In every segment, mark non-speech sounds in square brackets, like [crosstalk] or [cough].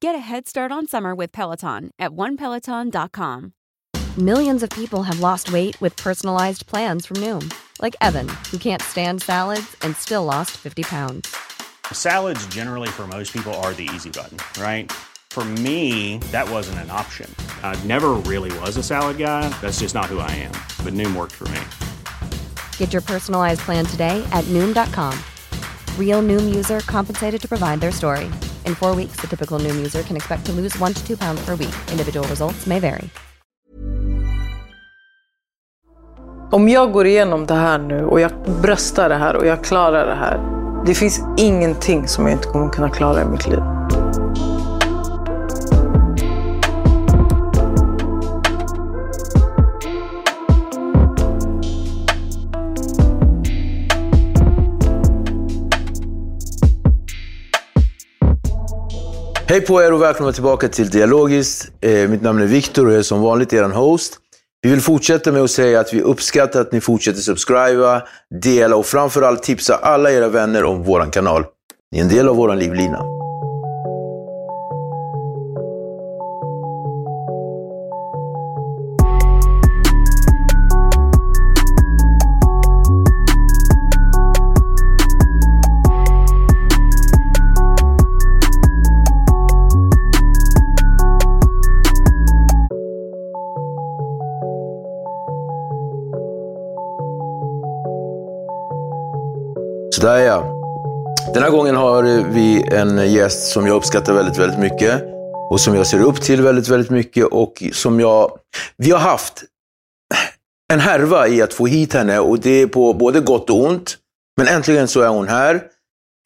Get a head start on summer with Peloton at onepeloton.com. Millions of people have lost weight with personalized plans from Noom, like Evan, who can't stand salads and still lost 50 pounds. Salads, generally, for most people, are the easy button, right? For me, that wasn't an option. I never really was a salad guy. That's just not who I am. But Noom worked for me. Get your personalized plan today at Noom.com. Real Noom user compensated to provide their story. In four weeks, the typical Noom user can expect to lose one to two pounds per week. Individual results may vary. Om jag går igenom det här nu och jag bröstar det här och jag klarar det här. Det finns ingenting som jag inte kommer kunna klara i mitt liv. Hej på er och välkomna tillbaka till Dialogiskt. Eh, mitt namn är Viktor och jag är som vanligt er host. Vi vill fortsätta med att säga att vi uppskattar att ni fortsätter subscriba, dela och framförallt tipsa alla era vänner om vår kanal. Ni är en del av vår livlina. Sådär ja. Den här gången har vi en gäst som jag uppskattar väldigt, väldigt mycket. Och som jag ser upp till väldigt, väldigt mycket. Och som jag... Vi har haft en härva i att få hit henne och det är på både gott och ont. Men äntligen så är hon här.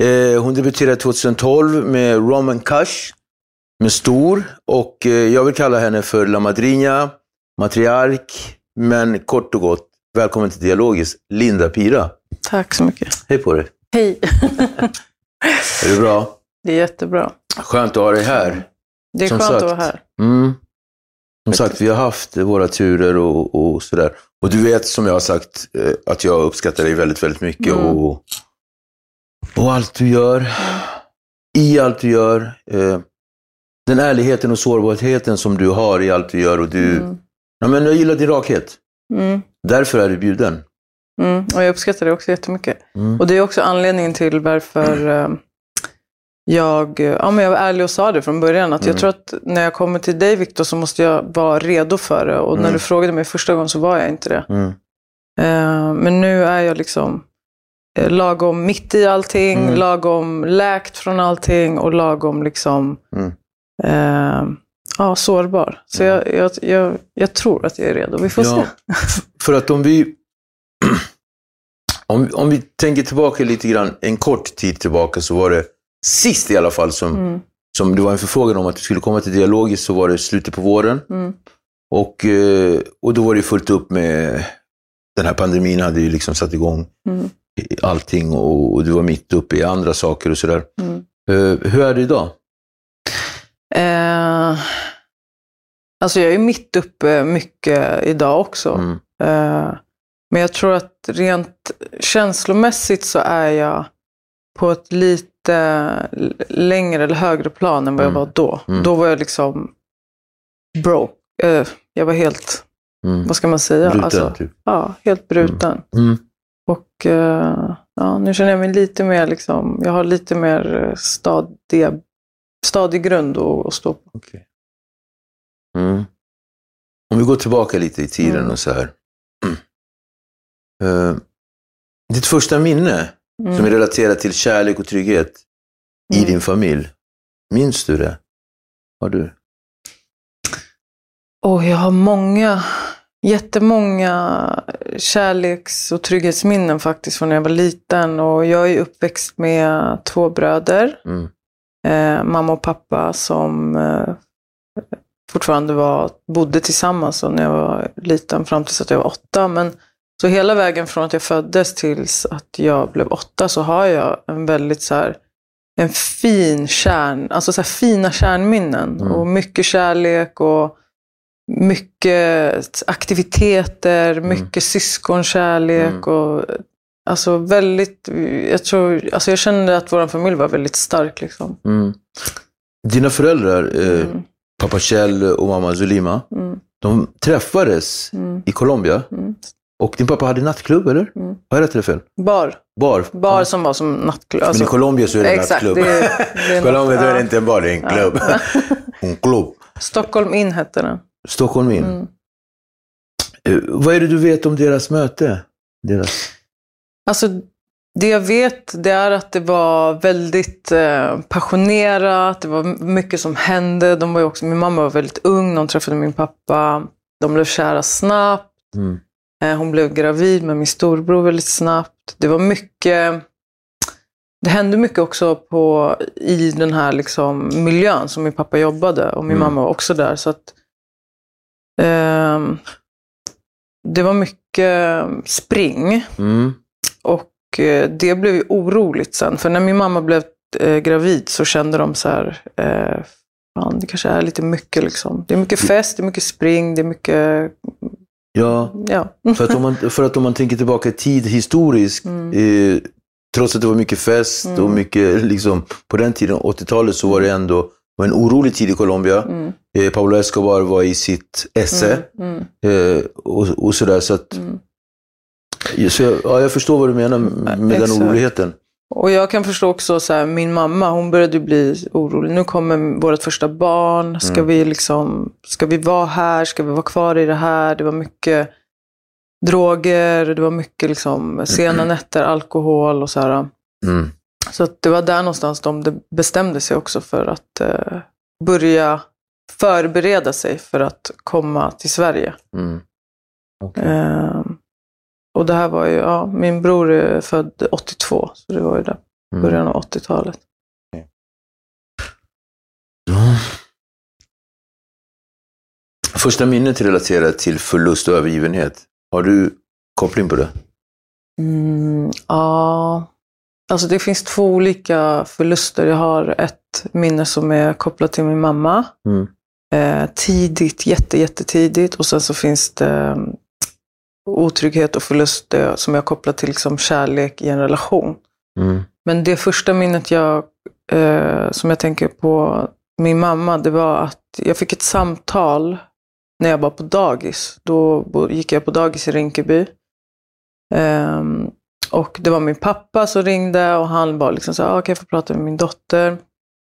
Eh, hon debuterade 2012 med Roman Kush, med Stor. Och eh, jag vill kalla henne för La Madrina, matriark. Men kort och gott, välkommen till Dialogis, Linda Pira. Tack så mycket. Hej på dig. Hej. [laughs] Är det bra? Det är jättebra. Skönt att ha dig här. Det är Som skönt sagt. att vara här. Mm. Som sagt, vi har haft våra turer och, och sådär. Och du vet, som jag har sagt, eh, att jag uppskattar dig väldigt, väldigt mycket. Mm. Och, och allt du gör, i allt du gör. Eh, den ärligheten och sårbarheten som du har i allt du gör. Och du, Mm. ja, men jag gillar din rakhet. Mm. Därför är du bjuden. Mm. Och jag uppskattar det också jättemycket. Mm. Och det är också anledningen till varför eh, jag, ja, men jag var ärlig och sa det från början. Att Mm. Jag tror att när jag kommer till dig Viktor så måste jag vara redo för det. Och när Mm. du frågade mig första gången så var jag inte det. Eh, men nu är jag liksom eh, lagom mitt i allting, Mm. lagom läkt från allting och lagom liksom eh, ja, sårbar. Så jag, jag, jag, jag tror att jag är redo. Vi får Ja. se. För att om vi, [clears throat] om, om vi tänker tillbaka lite grann, en kort tid tillbaka, så var det sist i alla fall som, Mm. som det var en förfrågan om att du skulle komma till Dialogiskt, så var det slutet på våren. Mm. Och, eh, och då var det fullt upp med, den här pandemin hade ju liksom satt igång Mm. allting och, och du var mitt uppe i andra saker och sådär. Mm. Eh, hur är det idag? Eh, alltså jag är mitt uppe mycket idag också. Mm. Eh, men jag tror att rent känslomässigt så är jag på ett lite längre eller högre plan än vad Mm. jag var då. Mm. Då var jag liksom broke. Eh, jag var helt, Mm. vad ska man säga? Bruten, Alltså, typ. ja, helt bruten. Mm. Och eh, ja, nu känner jag mig lite mer, liksom, jag har lite mer eh, stadiga, stadig grund att, att stå på. Okej. Mm. Om vi går tillbaka lite i tiden Mm. och så här. Eh, ditt första minne Mm. som är relaterat till kärlek och trygghet i Mm. din familj. Minns du det? Har du? Och jag har många, jättemånga kärleks och trygghetsminnen faktiskt från när jag var liten. Och jag är uppväxt med två bröder. Mm. eh, mamma och pappa som eh, fortfarande var, bodde tillsammans när jag var liten fram tills att jag var åtta. Men, så hela vägen från att jag föddes tills att jag blev åtta så har jag en väldigt så här, en fin kärn, alltså så fina kärnminnen. Mm. Och mycket kärlek och mycket aktiviteter, mycket syskonkärlek. Mm. Och, alltså väldigt, jag, tror, alltså jag kände att vår familj var väldigt stark. Liksom. Mm. Dina föräldrar, eh, Mm. pappa Kjell och mamma Zulima, Mm. de träffades Mm. i Colombia. Och din pappa hade nattklubb, eller? Mm. Har jag rätt eller fel? Bar. Bar. Bar Ja. som var som nattklubb. Men i Alltså, Colombia så är det exakt, nattklubb. [laughs] är Colombia är det inte en bar, det är en klubb. [laughs] en klubb. Stockholm in hette den. Stockholm in. Mm. Eh, Vad är det du vet om deras möte? Deras... Alltså, det jag vet det är att det var väldigt eh, passionerat. Det var mycket som hände. De var också, min mamma var väldigt ung hon träffade min pappa. De blev kära snabbt. Mm. Eh, hon blev gravid med min storbror väldigt snabbt. Det var mycket... Det hände mycket också på, i den här liksom, miljön som min pappa jobbade. Och min Mm. mamma var också där. Så att, ehm, det var mycket spring. Mm. Och eh, det blev ju oroligt sen. För när min mamma blev eh, gravid så kände de så här, eh, fan det kanske är lite mycket liksom. Det är mycket fest, det är mycket spring, det är mycket, Ja, ja. för att, om man, för att om man tänker tillbaka i tid historiskt, Mm. eh, trots att det var mycket fest och Mm. mycket, liksom, på den tiden, 80-talet, så var det ändå var en orolig tid i Colombia. Mm, Eh, Pablo Escobar var i sitt esse mm, mm, eh, och, och sådär. Så, att, mm. så jag, ja, jag förstår vad du menar med den Exakt. oroligheten. Och jag kan förstå också så här, min mamma, hon började bli orolig. Nu kommer vårt första barn. Ska Mm. vi liksom, ska vi vara här? Ska vi vara kvar i det här? Det var mycket droger, det var mycket liksom sena nätter, alkohol och så här. Mm. Så det var där någonstans de bestämde sig också för att eh, börja förbereda sig för att komma till Sverige. Mm. Okej. Eh, och det här var ju, ja, min bror är född 82, så det var ju där Mm. början av 80-talet. Ja. Första minnet relaterat till förlust och övergivenhet. Har du koppling på det? Mm, ja, alltså det finns två olika förluster. Jag har ett minne som är kopplat till min mamma. Mm. Eh, tidigt, jätte, jättetidigt. Och sen så finns det otrygghet och förlust eh, som jag kopplar till liksom kärlek i en relation. Mm. Men det första minnet jag, eh, som jag tänker på min mamma, det var att jag fick ett samtal när jag var på dagis. Då gick jag på dagis i Rinkeby. Ehm, och det var min pappa som ringde och han var liksom så här, ah, kan jag få prata med min dotter?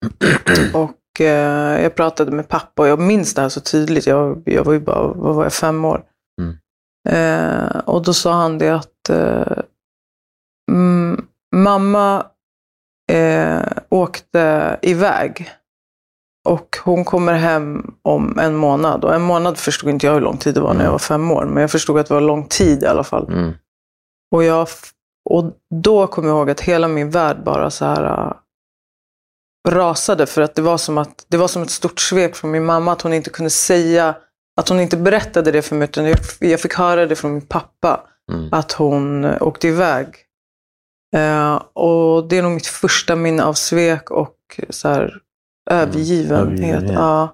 [clears throat] och eh, jag pratade med pappa och jag minns det här så tydligt. Jag, jag var ju bara, vad var jag, fem år. Mm. Eh, och då sa han det att eh, mm, mamma eh, åkte iväg. Och hon kommer hem om en månad. Och en månad förstod inte jag hur lång tid det var när jag var fem år. Men jag förstod att det var lång tid i alla fall. Mm. Och, jag, och då kom jag ihåg att hela min värld bara så här äh, rasade. För att det var, som att det var som ett stort svek från min mamma att hon inte kunde säga, att hon inte berättade det för mig. Utan jag, fick höra det från min pappa. Mm. Att hon åkte iväg. Eh, och det är nog mitt första minne av svek och så här, övergivenhet. övergivenhet. Ja.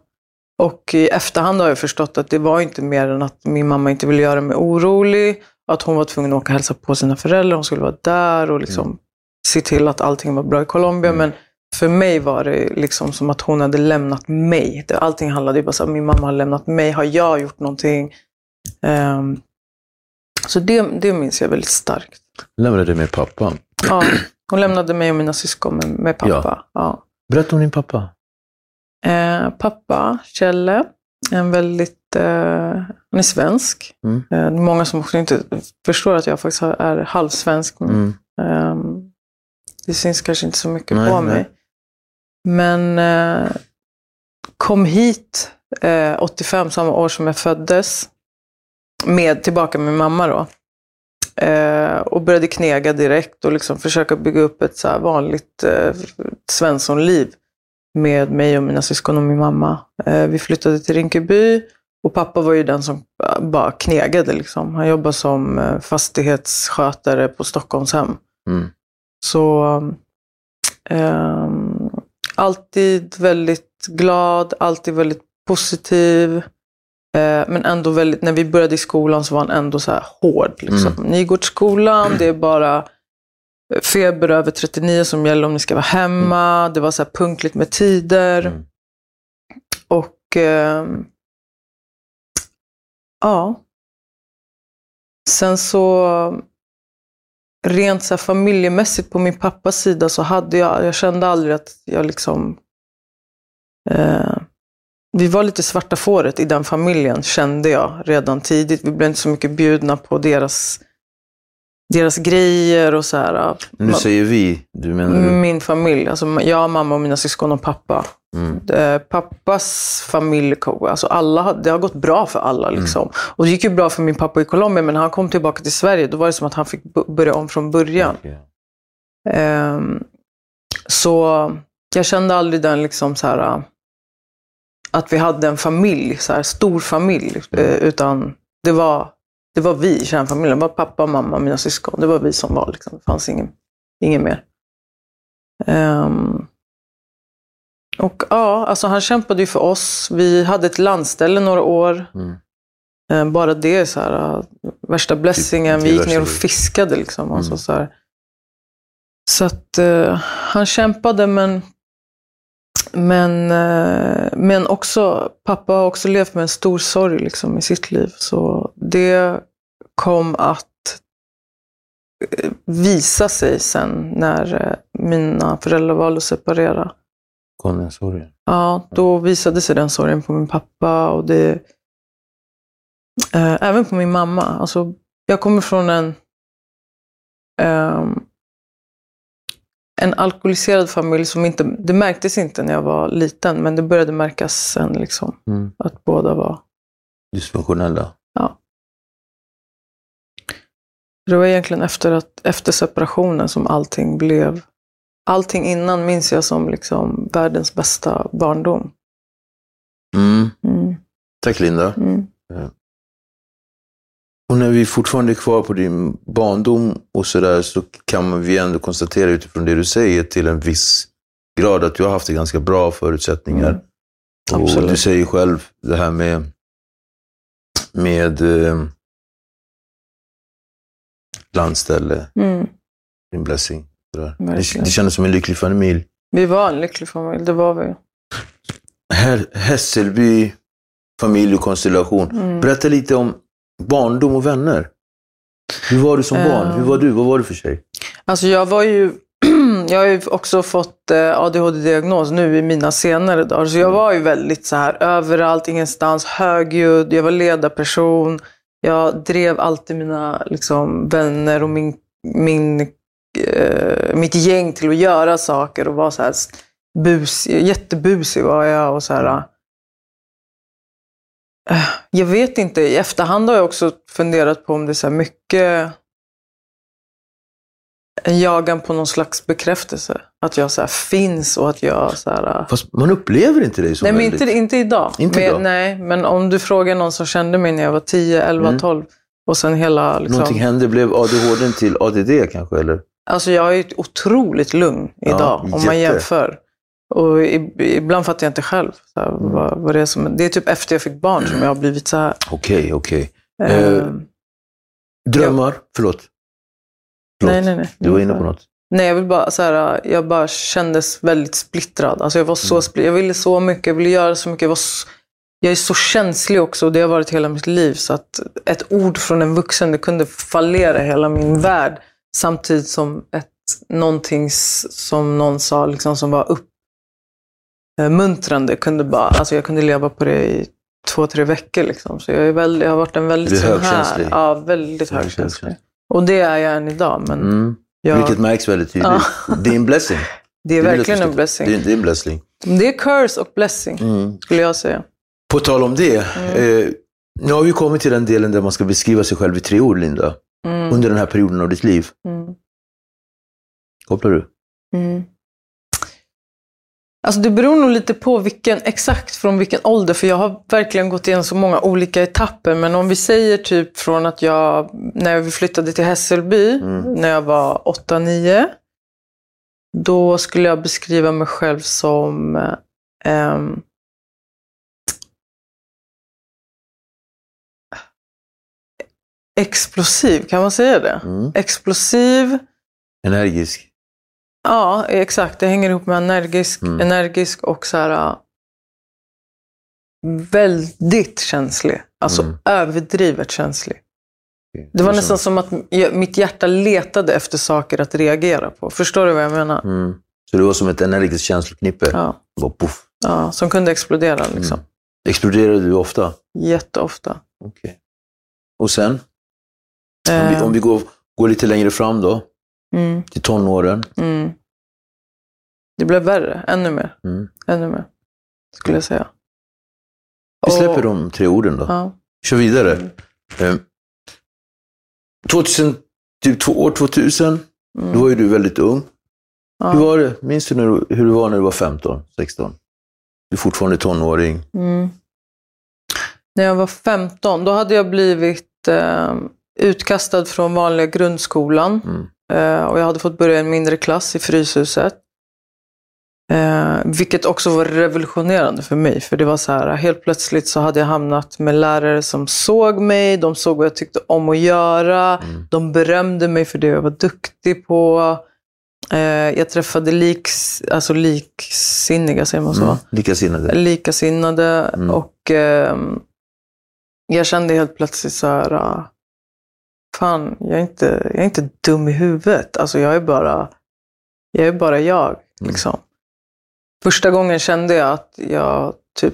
Och i efterhand har jag förstått att det var inte mer än att min mamma inte ville göra mig orolig. Att hon var tvungen att åka och hälsa på sina föräldrar. Hon skulle vara där och liksom se till att allting var bra i Colombia. Mm. Men för mig var det liksom som att hon hade lämnat mig. Allting handlade ju bara om att min mamma har lämnat mig. Har jag gjort någonting? Ehm, så det, det minns jag väldigt starkt. Lämnade det med pappa. Ja, hon lämnade mig och mina syskon med, med pappa. Ja. Berätta om din pappa. Eh, pappa, Kjelle, en väldigt, eh, han är svensk. Mm. Eh, det är många som också inte förstår att jag faktiskt är halvsvensk. men, Mm. ehm, det syns kanske inte så mycket Nej, på nej. mig. Men eh, kom hit eh, 85, samma år som jag föddes. Med, tillbaka med mamma då. Eh, och började knega direkt och liksom försöka bygga upp ett så vanligt eh, svenssonliv. med mig och mina syskon och min mamma. Eh, vi flyttade till Rinkeby och pappa var ju den som bara knegade. Liksom. Han jobbade som eh, fastighetsskötare på Stockholmshem. Mm. Så ehm, alltid väldigt glad, alltid väldigt positiv. Eh, men ändå väldigt, när vi började i skolan så var han ändå så här hård. Liksom. Mm. Ni går till skolan, det är bara feber över 39 som gäller om ni ska vara hemma. Det var så här punktligt med tider. Mm. Och ehm, ja. Sen så rent så familjemässigt på min pappas sida så hade jag, jag kände aldrig att jag liksom eh, vi var lite svarta fåret i den familjen, kände jag redan tidigt. Vi blev inte så mycket bjudna på deras, deras grejer och så här. Nu säger vi, du menar du? Min familj, alltså jag, mamma och mina syskon och pappa. Mm. Eh, Pappas familj, alltså alla, det har gått bra för alla. Mm. Liksom. Och det gick ju bra för min pappa i Colombia, men när han kom tillbaka till Sverige, då var det som att han fick börja om från början. Okej. Ehm, så jag kände aldrig den liksom så här, äh, att vi hade en familj, så här, stor familj. eh, Utan det var, det var vi, kärnfamiljen. Det var pappa, mamma, mina syskon. Det var vi som var. Liksom. Det fanns ingen, ingen mer. Ehm, och ja, alltså han kämpade ju för oss. Vi hade ett landställe några år. Mm. Eh, Bara det så här, äh, värsta blessingen. det Vi gick ner och fiskade liksom. Alltså, Mm. så här. så att eh, han kämpade men, men, eh, men också, pappa har också levt med en stor sorg liksom, i sitt liv. Så det kom att eh, visa sig sen när eh, mina föräldrar valde att separera. Kom den sorgen. Ja, då visade sig den sorgen på min pappa och det, eh, även på min mamma. Alltså, jag kommer från en, ehm, en alkoholiserad familj som inte, det märktes inte när jag var liten, men det började märkas sen liksom, Mm. att båda var. Dysfunktionella. Det var egentligen efter, att, efter separationen som allting blev, allting innan minns jag som liksom världens bästa barndom. Mm. Mm, Tack Linda. mm. Och när vi fortfarande är kvar på din barndom och sådär så kan vi ändå konstatera utifrån det du säger till en viss grad att du har haft det ganska bra förutsättningar. Mm. Och Absolut. du säger själv det här med, med eh, landställe, Mm. din blessing. Det, det kändes som en lycklig familj. Vi var en lycklig familj, det var vi. Här, Hässelby, familjekonstellation. Mm. Berätta lite om barndom och vänner. Hur var du som barn? Eh. Hur var du? Vad var du för tjej? Alltså jag var ju, [clears throat] jag har ju också fått eh, ADHD-diagnos nu i mina senare dagar. Så jag Mm. var ju väldigt så här överallt, ingenstans, högljudd, jag var ledarperson. Jag drev alltid mina liksom, vänner och min, min, eh, mitt gäng till att göra saker och vara så här bus, jättebusig var jag och så här. eh, Jag vet inte, i efterhand har jag också funderat på om det är så mycket en jagan på någon slags bekräftelse. Att jag så här finns och att jag så här... Fast man upplever inte dig som Nej, men inte, inte idag. Inte men, idag? Nej, men om du frågar någon som kände mig när jag var 10, 11, Mm. 12 och sen hela... Liksom, Någonting hände, blev ADHD till ADD kanske? Eller? Alltså jag är otroligt lugn Ja, idag om man jämför. Och ibland fattar jag inte själv så här, Mm. vad, vad det är som... Det är typ efter jag fick barn som jag har blivit så här. Okej, okej. eh, Eh, Drömmar? Förlåt. Förlåt. nej, nej, nej. Du var inne på något. Nej, jag vill bara så här, jag bara kändes väldigt splittrad. Alltså jag var så Mm. spli- Jag ville så mycket, jag ville göra så mycket. Jag, var så, jag är så känslig också och det har varit hela mitt liv. Så att ett ord från en vuxen, det kunde fallera hela min värld. Samtidigt som ett, någonting som någon sa, liksom, som var uppmuntrande, kunde bara, alltså jag kunde leva på det i två, tre veckor. Liksom. Så jag, är väldigt, jag har varit en väldigt sån här, ja, väldigt Högkänslig. Och det är jag än idag. Men Mm. jag, Vilket märks väldigt tydligt. Det är en blessing. [laughs] det är verkligen en blessing. Det är, det är en blessing. Det är curse och blessing, Mm. skulle jag säga. På tal om det. Mm. Eh, nu har vi kommit till den delen där man ska beskriva sig själv i tre ord, Linda. Mm. Under den här perioden av ditt liv. Mm. Kopplar du? Mm. Alltså det beror nog lite på vilken, exakt från vilken ålder, för jag har verkligen gått igenom så många olika etapper. Men om vi säger typ från att jag, när vi flyttade till Hässelby, när jag var 8-9, då skulle jag beskriva mig själv som ehm, explosiv, kan man säga det? Mm. Explosiv, Energisk. Ja, exakt. Det hänger ihop med energisk, Mm. energisk och så här, äh, väldigt känslig. Alltså Mm. överdrivet känslig. Det var nästan som att mitt hjärta letade efter saker att reagera på. Förstår du vad jag menar? Mm. Så det var som ett energiskt känsloknippe. Ja, Bara poff. ja, som kunde explodera liksom. Mm. Exploderade du ofta? Jätteofta. Okej. Och sen? Om vi, Eh, om vi går, går lite längre fram då, mm, till tonåren. mm. Det blev värre, ännu mer. Mm. Ännu mer, skulle jag säga. Vi släpper Och- de tre orden då. Ja. Kör vidare. Mm. Eh, 2000, typ två, år 2000, Mm. då var ju du väldigt ung. Ja. Hur var det? Minns du när hur det var när du var 15, 16? Du är fortfarande tonåring. Mm. När jag var 15, då hade jag blivit eh, utkastad från vanliga grundskolan. Mm. Eh, och jag hade fått börja i en mindre klass i Fryshuset. Eh, vilket också var revolutionerande för mig. För det var så här, helt plötsligt så hade jag hamnat med lärare som såg mig. De såg vad jag tyckte om att göra. Mm. De berömde mig för det jag var duktig på. Eh, jag träffade liks, alltså liksinniga, säger man så? Mm. Likasinnade. likasinnade Mm. och ehm, jag kände helt plötsligt så här, ah, fan, jag är, inte, jag är inte dum i huvudet. Alltså jag är bara jag. Är bara jag Mm. liksom. Första gången kände jag att jag typ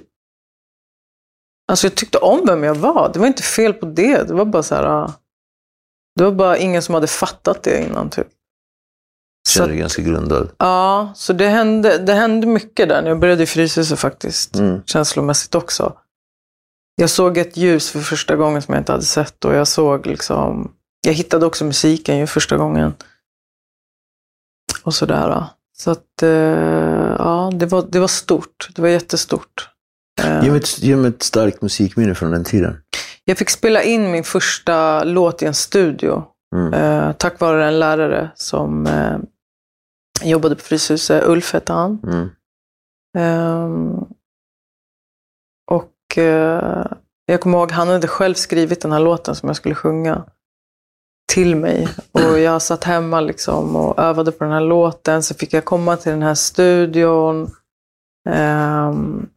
Alltså jag tyckte om vem jag var. Det var inte fel på det. Det var bara så här, ah, det var bara ingen som hade fattat det innan. Typ. Känner dig ganska grundad. Ja, så det hände, det hände mycket där när jag började i Fryshuset faktiskt. Mm. Känslomässigt också. Jag såg ett ljus för första gången som jag inte hade sett och jag såg liksom... Jag hittade också musiken ju första gången. Och sådär. Så att, eh, ja, det var, det var stort. Det var jättestort. Eh, Ge mig, ett, ge mig ett starkt musikminne från den tiden. jag fick spela in min första låt i en studio. Mm. Eh, tack vare en lärare som jobbade på Fryshuset. Ulf hette han. Mm. Ehm, och Eh, jag kommer ihåg, han hade själv skrivit den här låten som jag skulle sjunga till mig. Och jag satt hemma liksom och övade på den här låten. Så fick jag komma till den här studion. Um,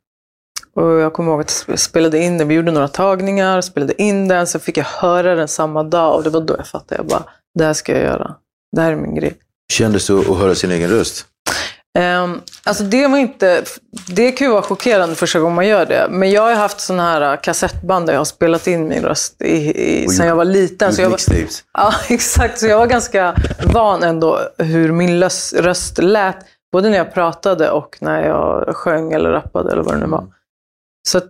och jag kommer ihåg att jag spelade in den. Vi gjorde några tagningar, spelade in den. Så fick jag höra den samma dag. Och det var då jag fattade. Jag bara, det här ska jag göra. Det här är min grej. Kändes det att höra sin egen röst? Um, alltså det var inte, det kan ju vara chockerande första gången man gör det. Men jag har haft sådana här äh, kassettband där jag har spelat in min röst i, i, gjort- jag var liten. Så jag var, [laughs] ja, exakt. Så jag var ganska van ändå hur min lös, röst lät. Både när jag pratade och när jag sjöng eller rappade eller vad det nu var. Så att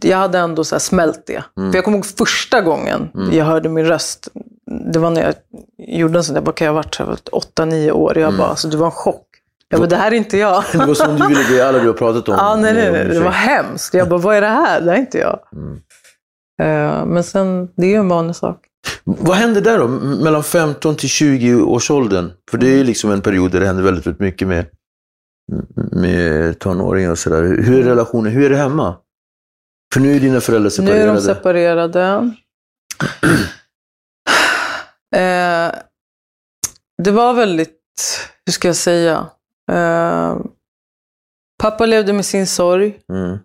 jag hade ändå så här smält det. För jag kommer ihåg första gången jag hörde min röst. Det var när jag gjorde en sån där, vad kan jag ha varit, så här, åtta, nio år. Jag bara, alltså, det var en chock. Jag bara, det här är inte jag. Det var som du ville bli alla du har pratat om. Ja, nej, nej, nej. Det var hemskt. Jag bara, vad är det här? Det här är inte jag. Mm. Eh, men sen, det är ju en vanlig sak. Vad hände där då? Mellan 15 till 20 års åldern? För det är liksom en period där det händer väldigt, mycket med, med tonåringar och sådär. Hur är relationen? Hur är det hemma? För nu är dina föräldrar Nu är de separerade. separerade. [clears throat] Eh, det var väldigt, hur ska jag säga? Eh, pappa levde med sin sorg Mm,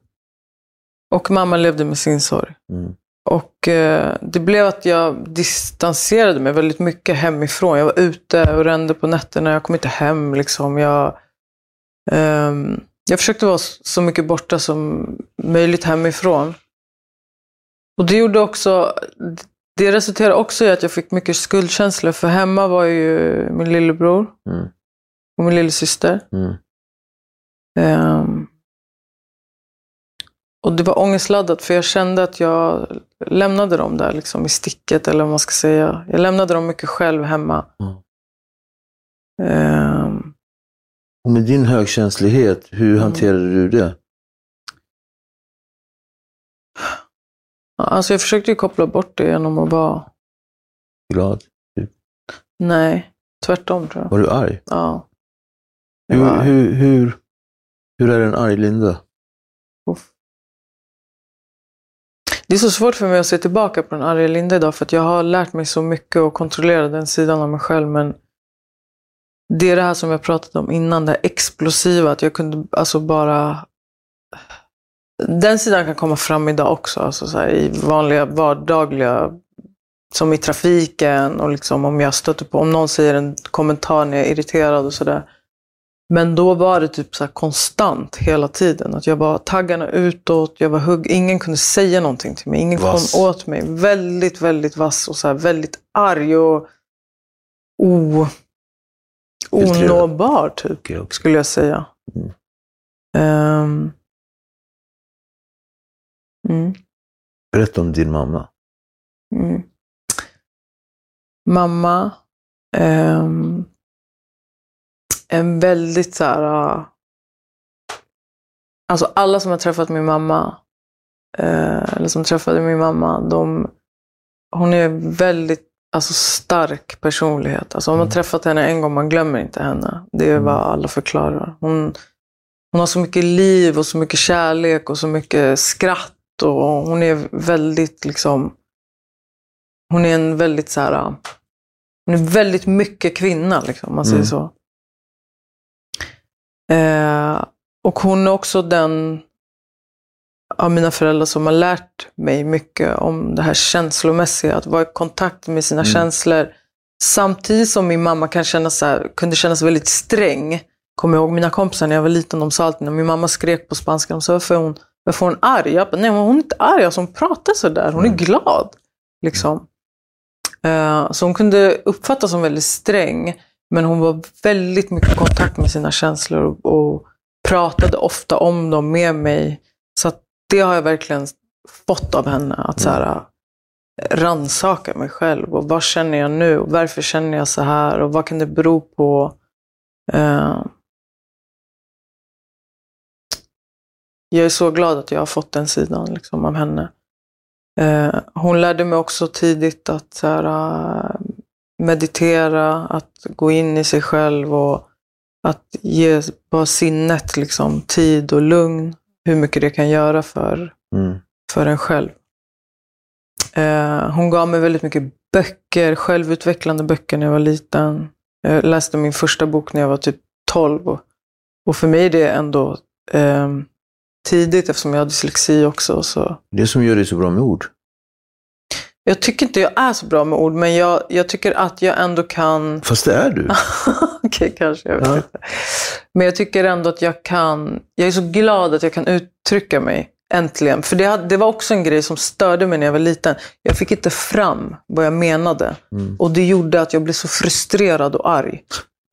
och mamma levde med sin sorg. mm, Och eh, det blev att jag distanserade mig väldigt mycket hemifrån. Jag var ute och rände på nätterna. Jag kom inte hem. Liksom. Jag, ehm, jag försökte vara så mycket borta som möjligt hemifrån. Och det gjorde också, det resulterade också i att jag fick mycket skuldkänslor. För hemma var ju min lillebror mm, och min lillasyster. mm. Ehm, och det var ångestladdat för jag kände att jag lämnade dem där liksom, i sticket eller vad man ska säga. Jag lämnade dem mycket själv hemma. Mm. Ehm, Och med din högkänslighet, hur Mm. hanterade du det? Alltså jag försökte ju koppla bort det genom att vara, Glad? nej, tvärtom tror jag. Var du arg? Ja. Hur, var hur, hur, hur är en arg Linda? Uff. Det är så svårt för mig att se tillbaka på den arga Linda idag för att jag har lärt mig så mycket och kontrollera den sidan av mig själv. Men det är det här som jag pratat om innan, det explosiva. Att jag kunde alltså bara... Den sidan kan komma fram idag också, alltså så här, i vanliga vardagliga, som i trafiken och liksom om jag stöter på, om någon säger en kommentar när jag är irriterad och sådär. Men då var det typ så konstant hela tiden. Att jag var taggarna utåt, jag var hugg. Ingen kunde säga någonting till mig. Ingen Vass. kom åt mig. Väldigt, väldigt vass och så väldigt arg och o, onåbar typ, Okej, också. skulle jag säga. Mm. Ehm. mm. Berätta om din mamma. Mm. Mamma. ehm, en väldigt så här... ah, Alltså alla som har träffat min mamma, eh, eller som träffade min mamma, de, hon är väldigt alltså, stark personlighet. Alltså om man Mm. träffat henne en gång, man glömmer inte henne. Det är Mm. vad alla förklarar. Hon, hon har så mycket liv och så mycket kärlek och så mycket skratt. Och hon är väldigt liksom... Hon är en väldigt så här... Hon är väldigt mycket kvinna, liksom, om man säger Mm. så. Eh, och hon är också den av mina föräldrar som har lärt mig mycket om det här känslomässiga. Att vara i kontakt med sina Mm. känslor. Samtidigt som min mamma kan känna så här, kunde kännas väldigt sträng. Kommer jag ihåg mina kompisar när jag var liten, de sa alltid när min mamma skrek på spanska, de sa varför är hon, varför är hon arg? Jag bara, nej hon är inte arg, alltså, hon pratar sådär, hon är glad. Liksom. Eh, så hon kunde uppfattas som väldigt sträng, men hon var väldigt mycket i kontakt med sina känslor och, och pratade ofta om dem med mig. Så det har jag verkligen fått av henne. Att så här, rannsaka mig själv. Och vad känner jag nu? Och varför känner jag så här? Och vad kan det bero på? Eh, jag är så glad att jag har fått den sidan liksom, av henne. Eh, hon lärde mig också tidigt att så här, eh, meditera, att gå in i sig själv och att ge bara sinnet liksom, tid och lugn. Hur mycket det kan göra för, Mm. för en själv. Eh, hon gav mig väldigt mycket böcker, självutvecklande böcker när jag var liten. Jag läste min första bok när jag var typ 12. Och, och för mig är det ändå eh, tidigt eftersom jag har dyslexi också. Så. Det som gör dig så bra med ord. Jag tycker inte jag är så bra med ord, men jag, jag tycker att jag ändå kan... Fast det är du. [laughs] Okej, kanske. Jag vet Ja. inte. Men jag tycker ändå att jag kan... Jag är så glad att jag kan uttrycka mig. Äntligen. För det, det var också en grej som störde mig när jag var liten. Jag fick inte fram vad jag menade. Mm. Och det gjorde att jag blev så frustrerad och arg.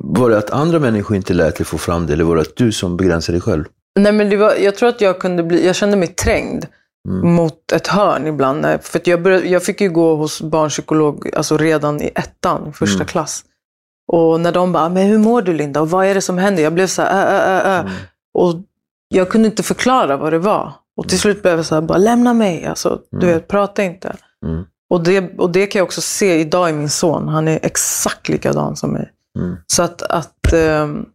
Var det att andra människor inte lät dig få fram det, eller var det att du som begränsade dig själv? Nej, men var, jag tror att jag kunde bli... Jag kände mig trängd. Mm. mot ett hörn ibland. För jag, började, jag fick ju gå hos barnpsykolog alltså redan i ettan, första Mm. klass. Och när de bara, men hur mår du Linda? Och vad är det som händer? Jag blev så här, äh, äh, äh. Mm. Och jag kunde inte förklara vad det var. Och till slut blev jag så här, bara lämna mig. Alltså, du Mm. vet, prata inte. Mm. Och, det, och det kan jag också se idag i min son. Han är exakt likadan som mig. Mm. Så att, att, ehm,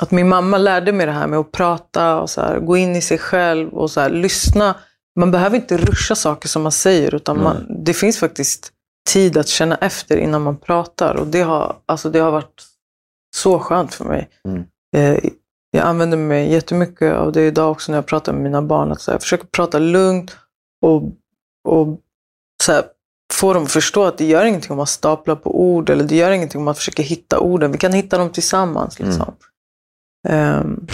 att min mamma lärde mig det här med att prata och så här, gå in i sig själv och så här, lyssna. Man behöver inte ruscha saker som man säger, utan man, det finns faktiskt tid att känna efter innan man pratar. Och det har, alltså det har varit så skönt för mig. Mm. Eh, jag använder mig jättemycket av det idag också när jag pratar med mina barn. Att så här, jag försöker prata lugnt och, och så här, få dem att förstå att det gör ingenting om man staplar på ord eller det gör ingenting om man försöker hitta orden. Vi kan hitta dem tillsammans. Liksom. Ehm,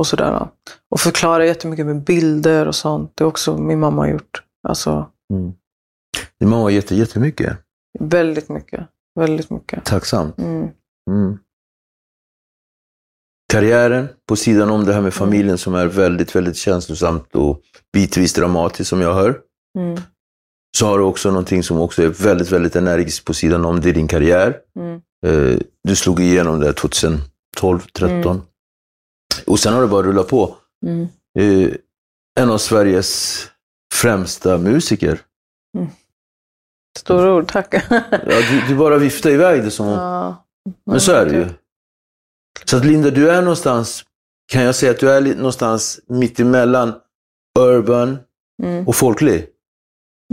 och sådär. Och förklara jättemycket med bilder och sånt. Det har också min mamma gjort. Alltså Mm. Din mamma var jätte, jättemycket. väldigt mycket. Väldigt mycket. Tacksam. Mm. Mm. Karriären, på sidan om det här med familjen som är väldigt, väldigt känslosamt och bitvis dramatiskt som jag hör. Mm. Så har du också någonting som också är väldigt, väldigt energiskt på sidan om. Det är din karriär. Mm. Eh, Du slog igenom det 2000, 12, 13. Och sen har det bara rullat på. Mm. Eh, en av Sveriges främsta musiker. Stora ord, tack. Ja, du, du bara viftar iväg det som om... ja. Men så är det ju. Så att Linda, du är någonstans, kan jag säga att du är någonstans mitt emellan urban Mm. och folklig?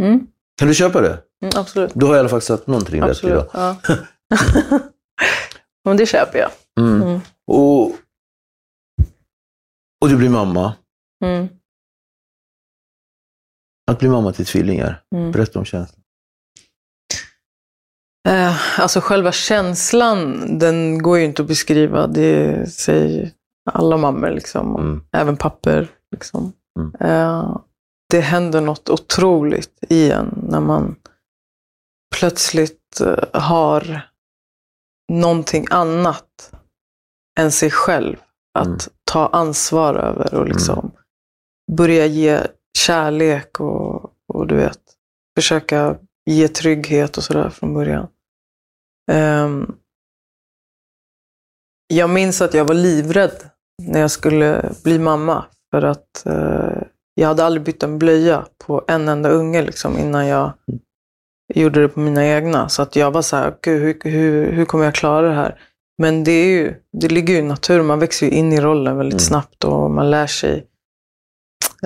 Mm. Kan du köpa det? Mm, absolut. Då har jag i alla fall satt någonting rätt absolut. idag. Ja. [laughs] Men det köper jag. Mm. Mm. Och, och du blir mamma. Mm. Att bli mamma till tvillingar. Mm. Berätta om känslan. Eh, alltså själva känslan, den går ju inte att beskriva. Det säger alla mammor, liksom. Mm. även papper. Liksom. Mm. Eh, det händer något otroligt i en när man plötsligt eh, har någonting annat än sig själv att Mm. Ta ansvar över och liksom börja ge kärlek och, och du vet, försöka ge trygghet och sådär från början. Ehm, jag minns att jag var livrädd när jag skulle bli mamma. För att eh, jag hade aldrig bytt en blöja på en enda unge liksom, innan jag gjorde det på mina egna. Så att jag var så här, Gud, hur, hur, hur kommer jag klara det här? Men det, är ju, det ligger ju i naturen, man växer ju in i rollen väldigt Mm. snabbt och man lär sig.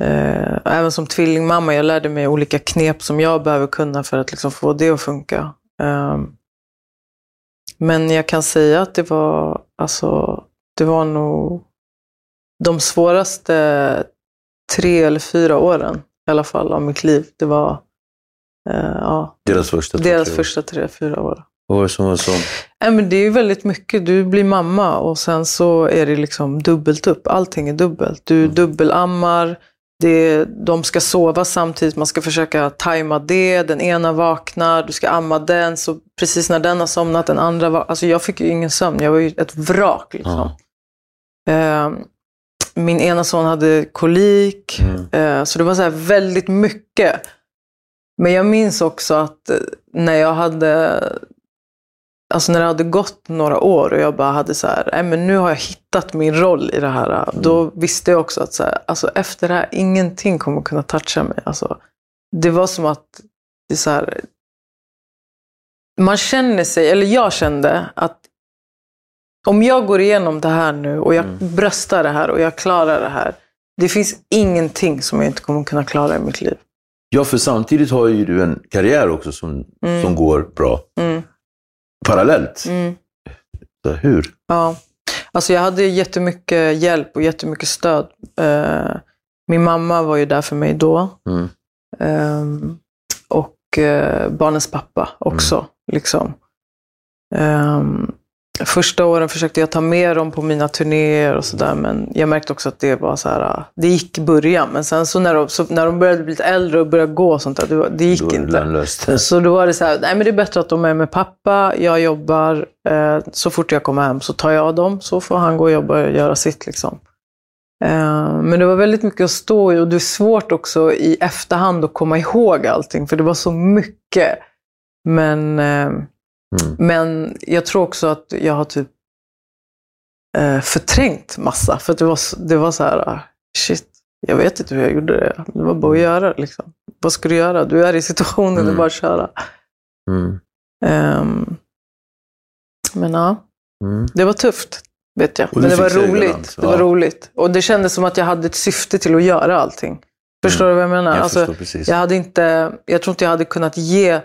Eh, även som tvillingmamma, jag lärde mig olika knep som jag behöver kunna för att liksom få det att funka. Ehm, men jag kan säga att det var, alltså, det var nog de svåraste tre eller fyra åren i alla fall av mitt liv. Det var eh, ja, Deras första deras första tre, fyra år. Vad var det som var så? Nej, men det är väldigt mycket. Du blir mamma och sen så är det liksom dubbelt upp. Allting är dubbelt. Du Mm. dubbelammar. Det, de ska sova samtidigt. Man ska försöka tajma det. Den ena vaknar. Du ska amma den. Så precis när den har somnat, den andra vaknar. Alltså jag fick ju ingen sömn. Jag var ju ett vrak. Liksom. Ja. Eh, min ena son hade kolik. Mm. Eh, Så det var så här väldigt mycket. Men jag minns också att eh, när jag hade Alltså när det hade gått några år och jag bara hade så här, nej men nu har jag hittat min roll i det här. Då visste jag också att så här, alltså efter det här, ingenting kommer kunna toucha mig. Alltså, det var som att det så här, man känner sig, eller jag kände att om jag går igenom det här nu och jag Mm. bröstar det här och jag klarar det här. Det finns ingenting som jag inte kommer kunna klara i mitt liv. Ja, för samtidigt har ju du en karriär också som, Mm. som går bra. Mm. Parallellt. Mm. Så hur? Ja, alltså jag hade jättemycket hjälp och jättemycket stöd. Eh, min mamma var ju där för mig då. Mm. Ehm, och eh, barnens pappa också. Liksom. Ehm, första åren försökte jag ta med dem på mina turnéer och sådär. Men jag märkte också att det var så här, det gick i början. Men sen så när de, så när de började bli lite äldre och började gå och sånt där, det, det gick inte. Så då var det så här, nej men det är bättre att de är med pappa, jag jobbar, eh, så fort jag kommer hem så tar jag dem, så får han gå och jobba och göra sitt liksom. Eh, men det var väldigt mycket att stå i och det är svårt också i efterhand att komma ihåg allting, för det var så mycket. Men, eh, Mm. men jag tror också att jag har typ eh, förträngt massa, för det var, så- det var så här, ah, shit, jag vet inte hur jag gjorde det. Det var bara att göra liksom. Vad ska du göra? Du är i situationen, det är Mm. bara att köra. Mm. Ehm, men ja, Mm. det var tufft, vet jag. Men det var roligt. land, Det var ja. roligt. Och det kändes som att jag hade ett syfte till att göra allting. Förstår du vad jag menar? Jag alltså, jag, hade inte, jag tror inte jag hade kunnat ge...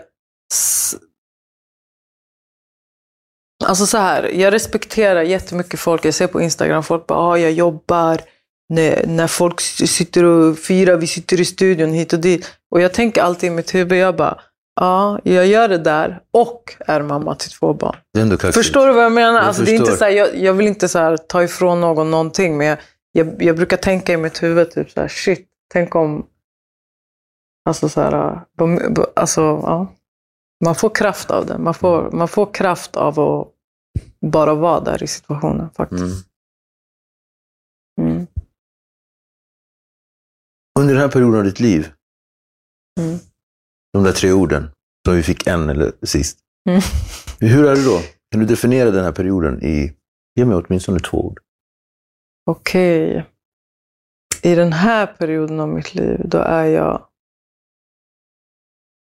Alltså så här, jag respekterar jättemycket folk. Jag ser på Instagram, folk bara, ah, jag jobbar. När, när folk sitter och firar, vi sitter i studion hit och dit. Och jag tänker alltid i mitt huvud, jag bara, ja, jag gör det där och är mamma till två barn. Förstår du vad jag menar? Jag alltså, det är inte så här, jag, jag vill inte så här, ta ifrån någon någonting, men jag, jag, jag brukar tänka i mitt huvud, typ så här, shit, tänk om... Alltså så här, alltså, ja. Man får kraft av det. Man får, man får kraft av att bara vara där i situationen faktiskt. Mm. Mm. Under den här perioden av ditt liv, Mm. de där tre orden som vi fick en eller sist. Mm. [laughs] Hur är det då? Kan du definiera den här perioden i Ge mig åtminstone två ord. Okej. I den här perioden av mitt liv, då är jag...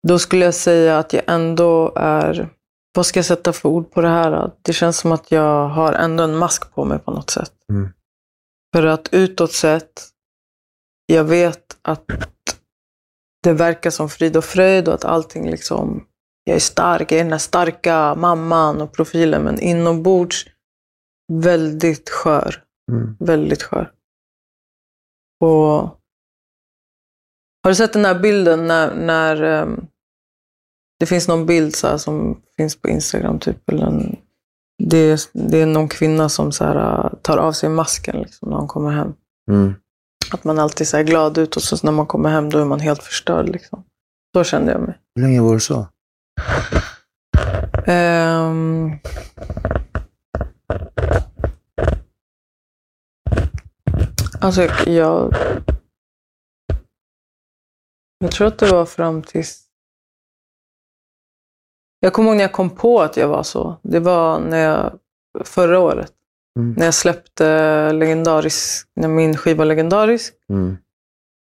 Då skulle jag säga att jag ändå är... Vad ska jag sätta för ord på det här? Det känns som att jag har ändå en mask på mig på något sätt. Mm. För att utåt sett, jag vet att det verkar som frid och fröjd och att allting liksom... Jag är stark, jag är den där starka mamman och profilen, men inombords väldigt skör. Mm. Väldigt skör. Och har du sett den här bilden när, när ehm, det finns någon bild så här som finns på Instagram, typ, eller en, det, är, det är någon kvinna som så här, tar av sig masken liksom, när hon kommer hem. Mm. Att man alltid ser glad ut och så när man kommer hem då är man helt förstörd. Liksom. Så kände jag mig. Hur länge var det så? Ehm. alltså jag... Jag tror att det var fram tills... Jag kommer ihåg när jag kom på att jag var så. Det var när jag, förra året. Mm. När jag släppte legendarisk, när min skiva Legendarisk. Mm.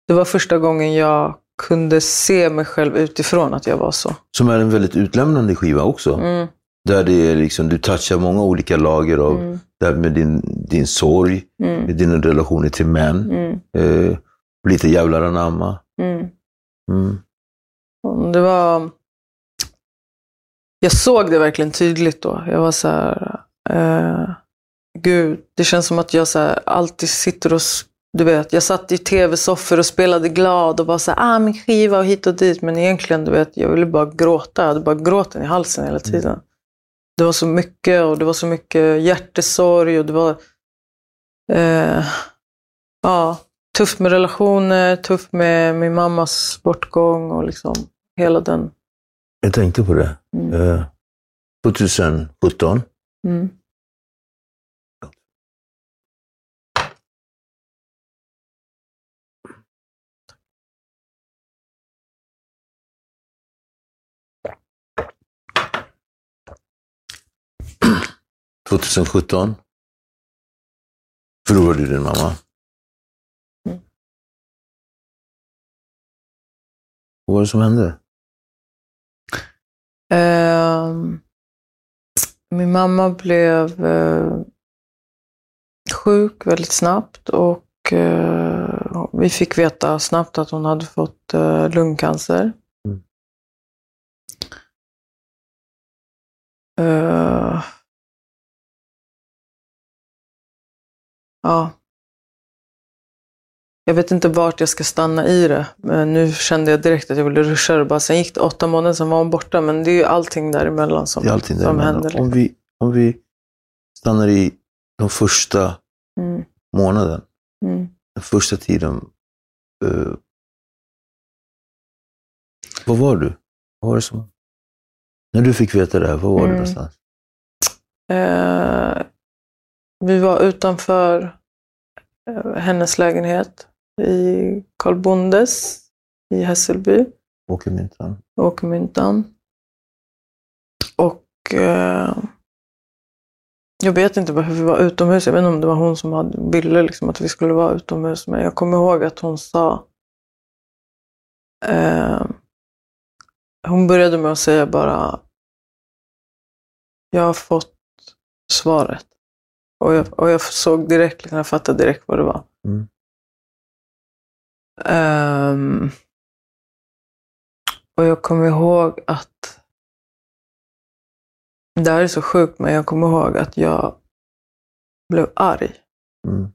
Det var första gången jag kunde se mig själv utifrån att jag var så. Som är en väldigt utlämnande skiva också. Mm, Där det är liksom, du touchar många olika lager av mm, där med din, din sorg, mm, med dina relationer till män. mm, Eh, lite jävlar anamma. mm. Mm. Det var... Jag såg det verkligen tydligt då. Jag var så här... Eh, Gud, det känns som att jag så här, alltid sitter och... Du vet, jag satt i tv-soffor och spelade glad och bara så här, ah min skiva och hit och dit. Men egentligen, du vet, jag ville bara gråta. Jag hade bara gråten i halsen hela tiden. Det var så mycket och det var så mycket hjärtesorg och det var... Eh, ja, tufft med relationer, tufft med min mammas bortgång och liksom hela den. Jag tänkte på det. Mm. Eh, 2017. Mm. Mm. 2017 förlorade du din mamma. Mm. Vad var det som hände? Ehm, min mamma blev eh, sjuk väldigt snabbt och eh, vi fick veta snabbt att hon hade fått eh, lungcancer. Mm. Ja. Jag vet inte vart jag ska stanna i det. Men nu kände jag direkt att jag ville ruscha det. Bara. Sen gick det åtta månader, sen var hon borta. Men det är ju allting däremellan som, Det är allting som däremellan. händer. liksom. Om vi, om vi stannar i de första Mm, månaden, mm. den första tiden. eh, vad var du? Vad var det som... När du fick veta det här, var var du Mm. någonstans? Eh, vi var utanför eh, hennes lägenhet i Karl Bondes i Hässelby, Åkermyntan? Åkermyntan. Och eh, jag vet inte varför vi var utomhus. Jag vet inte om det var hon som hade, ville liksom att vi skulle vara utomhus. Men jag kommer ihåg att hon sa... Eh, hon började med att säga bara... Jag har fått svaret. Och jag, och jag såg direkt, liksom, jag fattade direkt vad det var. Mm. Ehm, och jag kommer ihåg att det här är så sjukt, men jag kommer ihåg att jag blev arg. Mm.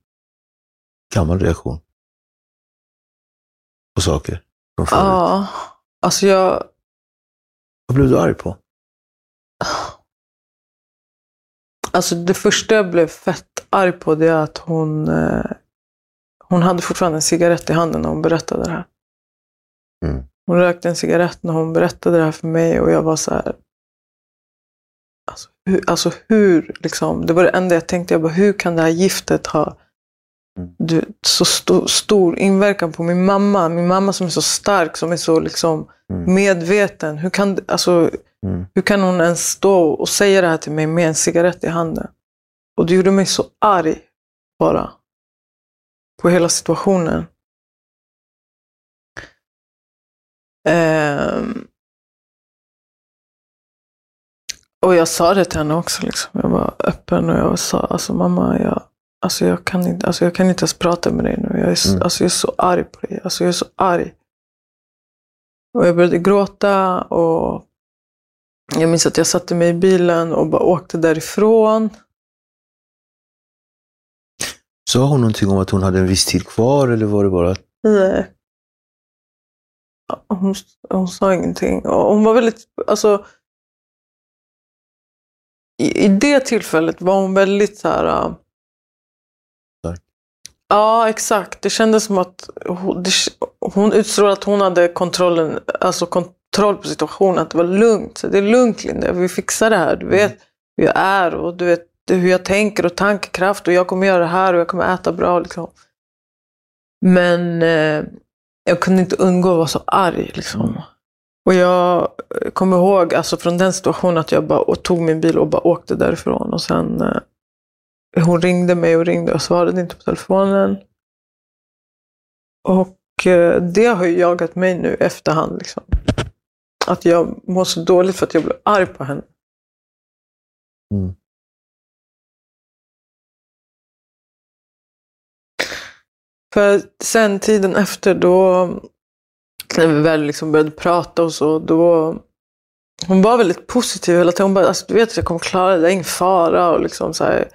Gammal reaktion. På saker från förut. Ja, alltså jag... Vad blev du arg på? Alltså det första jag blev fett arg på det är att hon... Hon hade fortfarande en cigarett i handen när hon berättade det här. Mm. Hon rökte en cigarett när hon berättade det här för mig och jag var så här... Alltså hur, alltså hur liksom, det var det enda jag tänkte. Jag bara, hur kan det här giftet ha Mm. du, så sto, stor inverkan på min mamma? Min mamma som är så stark, som är så liksom Mm. medveten. Hur kan, alltså, Mm. hur kan hon ens stå och säga det här till mig med en cigarett i handen? Och det gjorde mig så arg bara. På hela situationen. Ehm. Och jag sa det till henne också. Liksom. Jag var öppen och jag sa, alltså mamma, jag, alltså, jag, kan, inte, alltså, jag kan inte ens prata med dig nu. Jag är, Mm. alltså, jag är så arg på dig. Alltså, jag är så arg. Och jag började gråta och jag minns att jag satte mig i bilen och bara åkte därifrån. Sa hon någonting om att hon hade en viss tid kvar eller var det bara att... Nej. Hon, hon sa ingenting. Hon var väldigt, alltså. I, I det tillfället var hon väldigt så här. äh. Ja, exakt. Det kändes som att hon, det, hon utstrålade att hon hade kontrollen, alltså kontroll på situationen. Att det var lugnt. Så det är lugnt Linda, vi fixar det här. Du vet hur jag är och du vet hur jag tänker och tankekraft och jag kommer göra det här och jag kommer äta bra. Liksom. Men eh, jag kunde inte undgå att vara så arg. Liksom. Och jag eh, kommer ihåg alltså, från den situationen att jag bara och tog min bil och bara åkte därifrån. Och sen eh, hon ringde mig och ringde och jag svarade inte på telefonen. Och eh, det har ju jagat mig nu i efterhand. Liksom. Att jag mår så dåligt för att jag blev arg på henne. Mm. För sen tiden efter då, när vi väl liksom började prata och så, då hon var väldigt positiv hela tiden. Hon bara, alltså, du vet att jag kommer klara det, det är ingen fara. Och, liksom så här.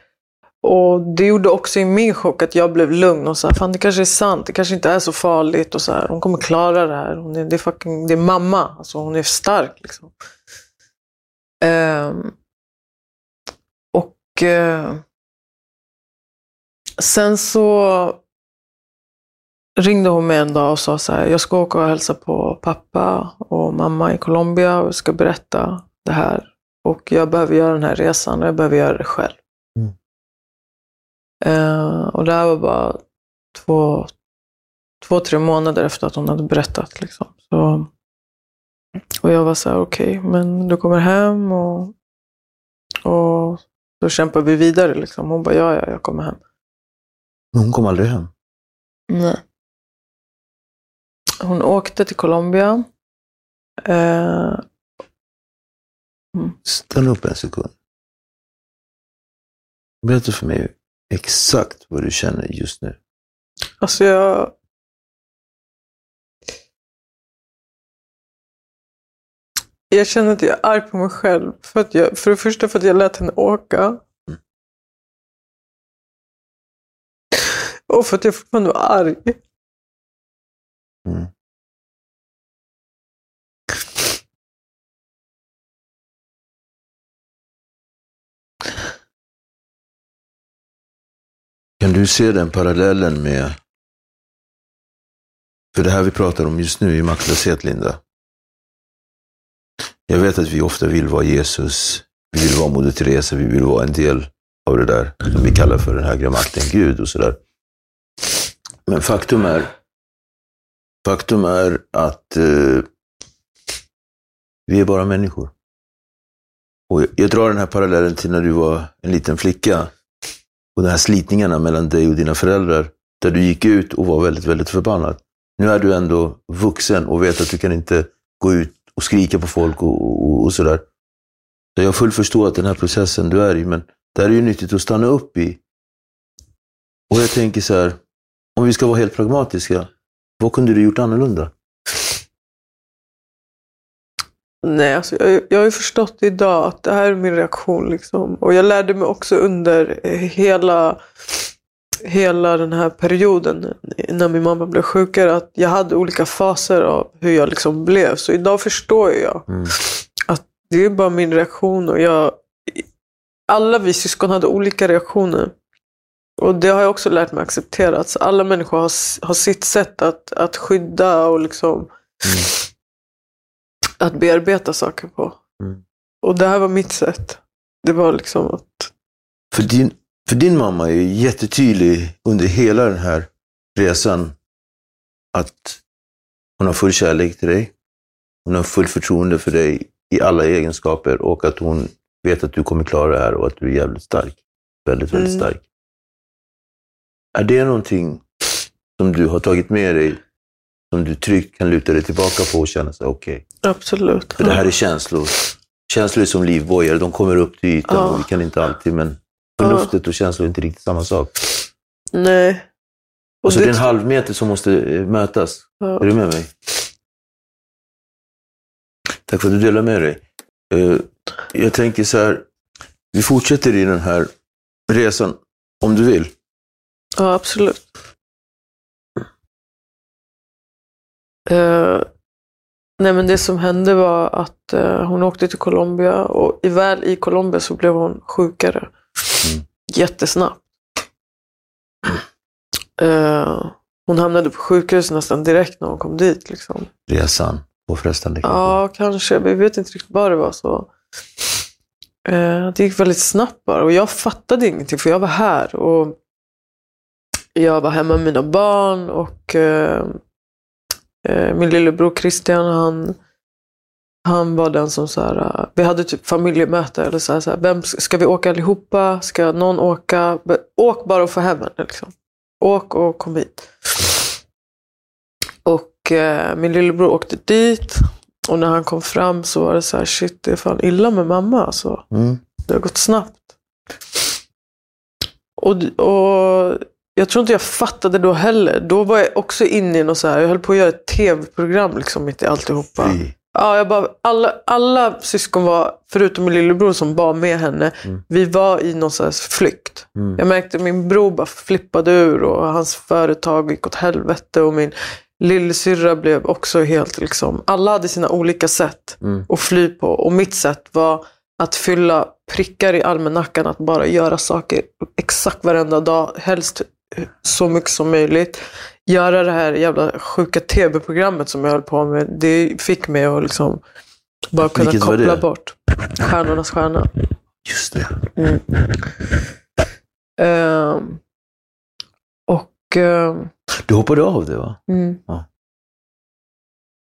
och det gjorde också i min chock att jag blev lugn och sa, fan det kanske är sant, det kanske inte är så farligt. Och så här. Hon kommer klara det här. Hon är, det, är fucking, det är mamma, alltså, hon är stark. Liksom. Um, och uh, sen så ringde hon mig en dag och sa så här, jag ska åka och hälsa på pappa och mamma i Colombia och ska berätta det här. Och jag behöver göra den här resan och jag behöver göra det själv. Mm. Eh, och det här var bara två, två, tre månader efter att hon hade berättat. Liksom. Så, och jag var så här, okej, men du kommer hem och, och då kämpar vi vidare. Liksom. Hon bara, ja, ja, jag kommer hem. Men hon kom aldrig hem. Nej. Hon åkte till Colombia. Eh, Stanna upp en sekund. Berätta för mig exakt vad du känner just nu. alltså jag... Jag känner att jag är arg på mig själv. För, att jag, för det första för att jag lät henne åka. Och för att jag fortfarande var arg. Du se den parallellen med... För det här vi pratar om just nu är maktlöshet, Linda. Jag vet att vi ofta vill vara Jesus, vi vill vara Moder Teresa, vi vill vara en del av det där som vi kallar för den högre makten, Gud och sådär. Men faktum är, faktum är att eh, vi är bara människor. Och jag, jag drar den här parallellen till när du var en liten flicka och de här slitningarna mellan dig och dina föräldrar, där du gick ut och var väldigt, väldigt förbannad. Nu är du ändå vuxen och vet att du kan inte gå ut och skrika på folk och, och, och sådär. Så jag har full att den här processen du är i, men det här är ju nyttigt att stanna upp i. Och jag tänker så här, om vi ska vara helt pragmatiska, vad kunde du gjort annorlunda? Nej, alltså jag, jag har ju förstått idag att det här är min reaktion. Liksom. Och jag lärde mig också under hela, hela den här perioden när min mamma blev sjukare att jag hade olika faser av hur jag liksom blev. Så idag förstår jag Mm. att det är bara min reaktion. Och jag, alla vi syskon hade olika reaktioner. Och det har jag också lärt mig acceptera. Att alla människor har, har sitt sätt att, att skydda och liksom att bearbeta saker på. Mm. Och det här var mitt sätt. Det var liksom att... För din, för din mamma är ju jättetydlig under hela den här resan att hon har full kärlek till dig. Hon har full förtroende för dig i alla egenskaper och att hon vet att du kommer klara det här och att du är jävligt stark. väldigt, väldigt Mm. stark. Är det någonting som du har tagit med dig, som du tryggt kan luta dig tillbaka på och känna sig okej? Absolut. För det här är känslor. Känslor är som livbojar, de kommer upp till ytan Ja. och vi kan inte alltid, men förnuftet och känslor är inte riktigt samma sak. Nej. Och så det- det är en halvmeter som måste eh, mötas. Ja. Är du med mig? Tack för att du delar med dig. Eh, Jag tänker så här, vi fortsätter i den här resan, om du vill. Ja, absolut. Eh, nej, men det som hände var att eh, hon åkte till Colombia och i väl i Colombia så blev hon sjukare. Mm. Jättesnabbt. Eh, hon hamnade på sjukhus nästan direkt när hon kom dit. Liksom. Resan, påfrestande. Ja, kanske. Vi vet inte riktigt vad det var. så. Eh, det gick väldigt snabbt bara. Och jag fattade ingenting för jag var här. Och jag var hemma med mina barn. Och eh, min lillebror Christian, han, han var den som så här, eh, vi hade typ familjemöte. Eller så här, så här, vem, ska vi åka allihopa? Ska någon åka? Åk bara och få hem henne. Liksom. Åk och kom hit. Och eh, min lillebror åkte dit. Och när han kom fram så var det så här, shit det är fan illa med mamma alltså. Mm. Det har gått snabbt. Och, och jag tror inte jag fattade då heller. Då var jag också inne i något så här, jag höll på att göra ett tv-program liksom mitt i alltihopa. Fy. Ja, jag bara, alla, alla syskon var, förutom min lillebror som var med henne, Mm. vi var i någon slags flykt. Mm. Jag märkte att min bror bara flippade ur och hans företag gick åt helvete och min lillasyrra blev också helt liksom, alla hade sina olika sätt Mm. att fly på och mitt sätt var att fylla prickar i almanackan, att bara göra saker exakt varenda dag, helst så mycket som möjligt. Göra det här jävla sjuka tv-programmet som jag höll på med, det fick mig att liksom bara kunna Vilket koppla bort. Stjärnornas stjärna. Just det. Mm. Ehm, och ehm, Du hoppade av det va? mm,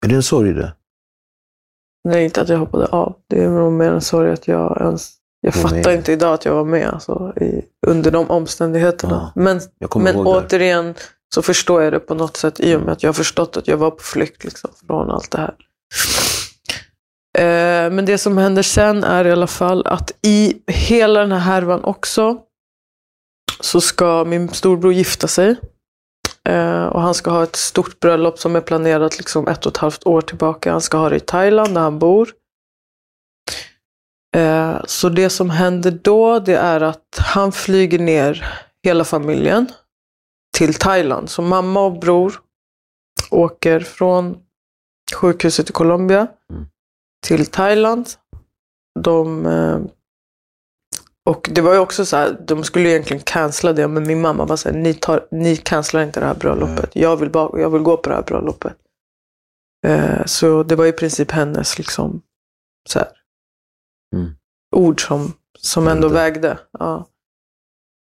Är det en sorg det? nej, inte att jag hoppade av. Det är nog mer en sorg att jag ens... Jag fattar inte idag att jag var med alltså, i, under de omständigheterna. Men, kommer men det. återigen så förstår jag det på något sätt i och med att jag har förstått att jag var på flykt liksom, från allt det här. Eh, men det som händer sen är i alla fall att i hela den här härvan också så ska min storbror gifta sig. Eh, och han ska ha ett stort bröllop som är planerat liksom ett och ett halvt år tillbaka. Han ska ha det i Thailand där han bor. Eh, så det som händer då det är att han flyger ner hela familjen till Thailand. Så mamma och bror åker från sjukhuset i Colombia Mm. till Thailand. De, eh, och det var ju också så här, de skulle egentligen cancella det, men min mamma var så här, ni, tar, ni cancelar inte det här bröllopet. Jag, vill bara, jag vill gå på det här bröllopet. Eh, så det var i princip hennes liksom, så här, Mm. ord som, som ändå vägde. Ja.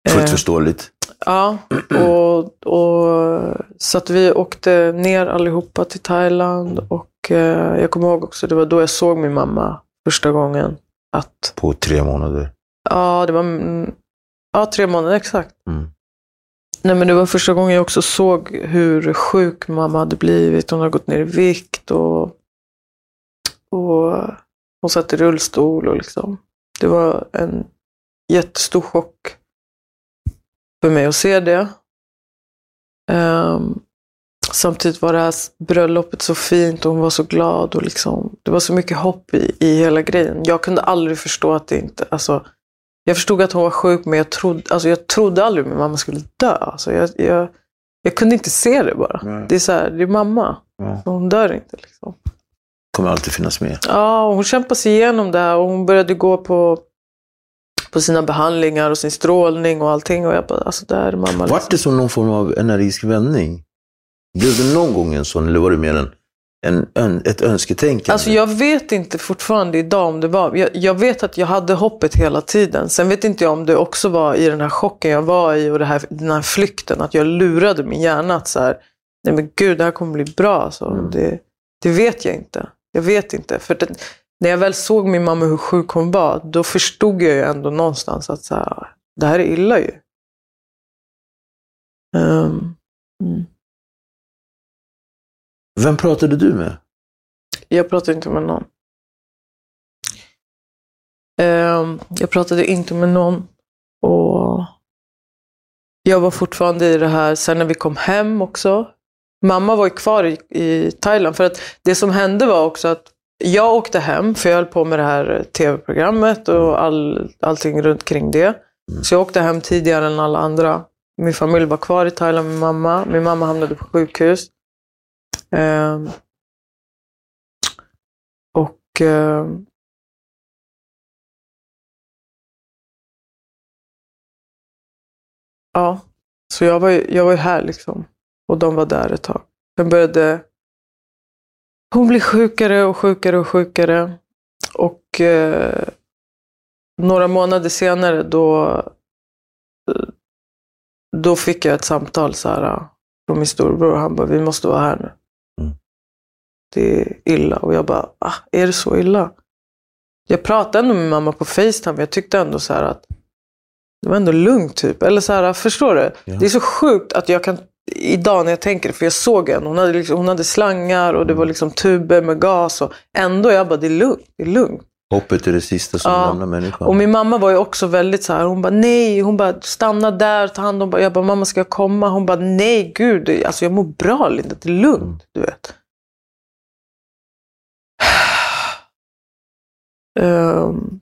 Fullt Eh, förståeligt. Ja, och, och, så att vi åkte ner allihopa till Thailand och eh, jag kommer ihåg också, det var då jag såg min mamma första gången. Att, På tre månader. ja, det var mm, ja, tre månader exakt. Mm. Nej, men det var första gången jag också såg hur sjuk mamma hade blivit. Hon hade gått ner i vikt och, och hon satt i rullstol. Och liksom. Det var en jättestor chock för mig att se det. Ehm, samtidigt var det här bröllopet så fint och hon var så glad. och liksom, Det var så mycket hopp i, i hela grejen. Jag kunde aldrig förstå att det inte... Alltså, jag förstod att hon var sjuk men jag trodde, alltså jag trodde aldrig min mamma skulle dö. Alltså jag, jag, jag kunde inte se det bara. Nej. Det är så här, det är mamma. Så hon dör inte. Liksom. Kommer alltid finnas med. Ja, hon kämpade sig igenom det här och hon började gå på, på sina behandlingar och sin strålning och allting. Och jag bara, alltså det här är mamma. Vart det som någon form av energisk vändning? Blev det någon gång en sån, eller var det mer en, en, en, ett önsketänkande? Alltså jag vet inte fortfarande idag om det var. Jag, jag vet att jag hade hoppet hela tiden. Sen vet inte jag om det också var i den här chocken jag var i och det här, den här flykten. Att jag lurade min hjärna att så här, nej men gud det här kommer bli bra. Alltså, Mm. det, det vet jag inte. Jag vet inte. För det, när jag väl såg min mamma hur sjuk hon var, då förstod jag ju ändå någonstans att så här, det här är illa ju. Um, mm. Vem pratade du med? Jag pratade inte med någon. Um, jag pratade inte med någon. Och jag var fortfarande i det här, sen när vi kom hem också. Mamma var ju kvar i, i Thailand. För att det som hände var också att jag åkte hem, för jag höll på med det här tv-programmet och all, allting runt kring det. Så jag åkte hem tidigare än alla andra. Min familj var kvar i Thailand med mamma. Min mamma hamnade på sjukhus. Um, och um, Ja, så jag var, ju, jag var ju här liksom. Och de var där ett tag. Sen började hon bli sjukare och sjukare och sjukare. Och eh, några månader senare då, då fick jag ett samtal så här, från min storbror. Han bara, vi måste vara här nu. Mm. Det är illa. Och jag bara, ah, är det så illa? Jag pratade ändå med mamma på Facetime. Jag tyckte ändå så här att det var ändå lugnt typ. Eller så här, förstår du? Ja. Det är så sjukt att jag kan, idag när jag tänker för jag såg henne, hon hade, liksom, hon hade slangar och det var liksom tuber med gas. Och ändå, jag bara, det är lugnt. Det är lugnt. Hoppet är det sista som Ja. lämnar människan. Och min mamma var ju också väldigt så här, hon bara nej, hon bara stanna där, ta hand om Jag bara, mamma ska jag komma? Hon bara nej, gud, alltså jag mår bra Linda, det är lugnt, du vet. [sighs] Ehm.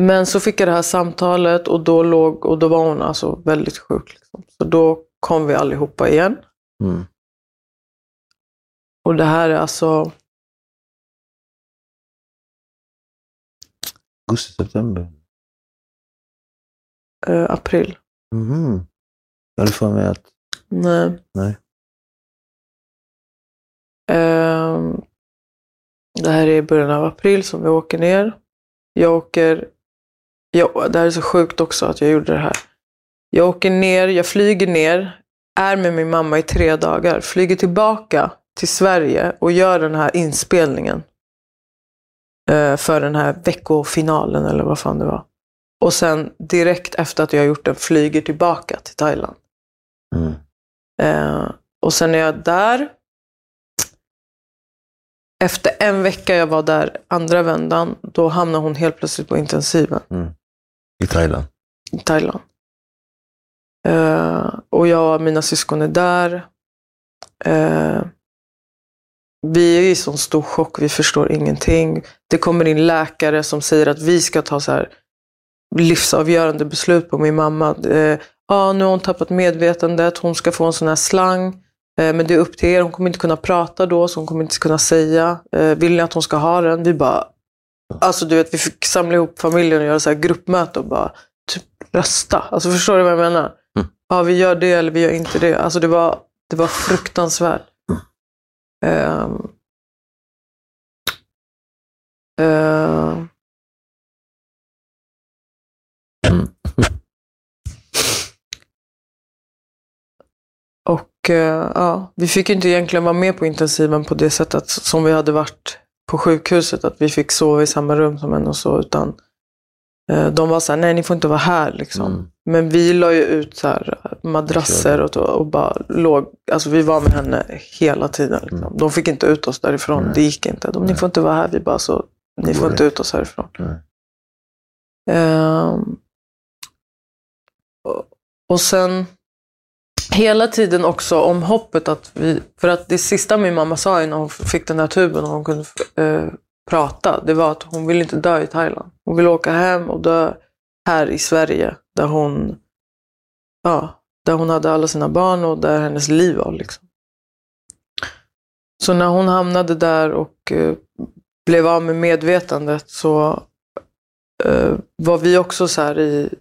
Men så fick jag det här samtalet och då, låg, och då var hon alltså väldigt sjuk. Liksom. Så då kom vi allihopa igen. Mm. Och det här är alltså, Augusti, september. eh, april. Mhm. Jag hade för mig att... Nej. Nej. Ehm, det här är i början av april som vi åker ner. Jag åker... Ja, det här är så sjukt också att jag gjorde det här. Jag åker ner, jag flyger ner, är med min mamma i tre dagar, flyger tillbaka till Sverige och gör den här inspelningen. eh, för den här veckofinalen eller vad fan det var. Och sen direkt efter att jag har gjort den flyger tillbaka till Thailand. Mm. Eh, och sen är jag där. Efter en vecka jag var där, andra vändan, då hamnade hon helt plötsligt på intensiven i Thailand. i Thailand. Eh, och jag och mina syskon är där. Eh, vi är i sån stor chock, vi förstår ingenting. Det kommer in läkare som säger att vi ska ta så här livsavgörande beslut på min mamma. Eh, ja, nu har hon tappat medvetandet, hon ska få en sån här slang. Eh, men det är upp till er, hon kommer inte kunna prata då, så hon kommer inte kunna säga. Eh, vill ni att hon ska ha den? Vi bara, alltså du vet, vi fick samla ihop familjen och göra så här gruppmöte och bara typ rösta. Alltså förstår du vad jag menar? Mm. Ja, vi gör det eller vi gör inte det. Alltså det var, det var fruktansvärt. Ehm. Ehm. Mm. Och eh, ja, vi fick inte egentligen vara med på intensiven på det sättet som vi hade varit på sjukhuset. Att vi fick sova i samma rum som henne och så. Utan eh, de var så här, nej ni får inte vara här liksom. Mm. Men vi la ju ut så här madrasser och, och bara låg, alltså vi var med henne hela tiden. Liksom. De fick inte ut oss därifrån, Mm. Nej. det gick inte. De, ni får inte vara här, vi bara så, ni får inte ut oss härifrån. Och- och sen hela tiden också om hoppet att vi, för att det sista min mamma sa innan hon fick den där tuben och hon kunde eh, prata, det var att hon vill inte dö i Thailand. Hon vill åka hem och dö här i Sverige där hon, ja, där hon hade alla sina barn och där hennes liv var. Liksom. Så när hon hamnade där och eh, blev av med medvetandet så eh, var vi också så här i,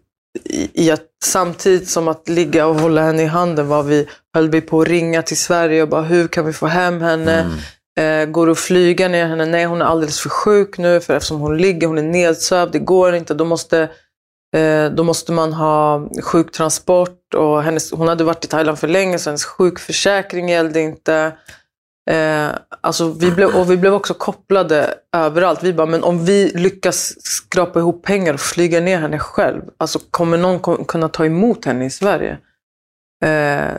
i, att samtidigt som att ligga och hålla henne i handen var vi, höll vi på att ringa till Sverige och bara hur kan vi få hem henne? Mm. Eh, går det att flyga ner henne? Nej, hon är alldeles för sjuk nu för eftersom hon ligger, hon är nedsövd, det går inte. Då måste, eh, då måste man ha sjuktransport och hennes, hon hade varit i Thailand för länge så hennes sjukförsäkring gällde inte. Eh, alltså vi blev, och vi blev också kopplade överallt. Vi bara, men om vi lyckas skrapa ihop pengar och flyga ner henne själv, alltså kommer någon kunna ta emot henne i Sverige? Eh,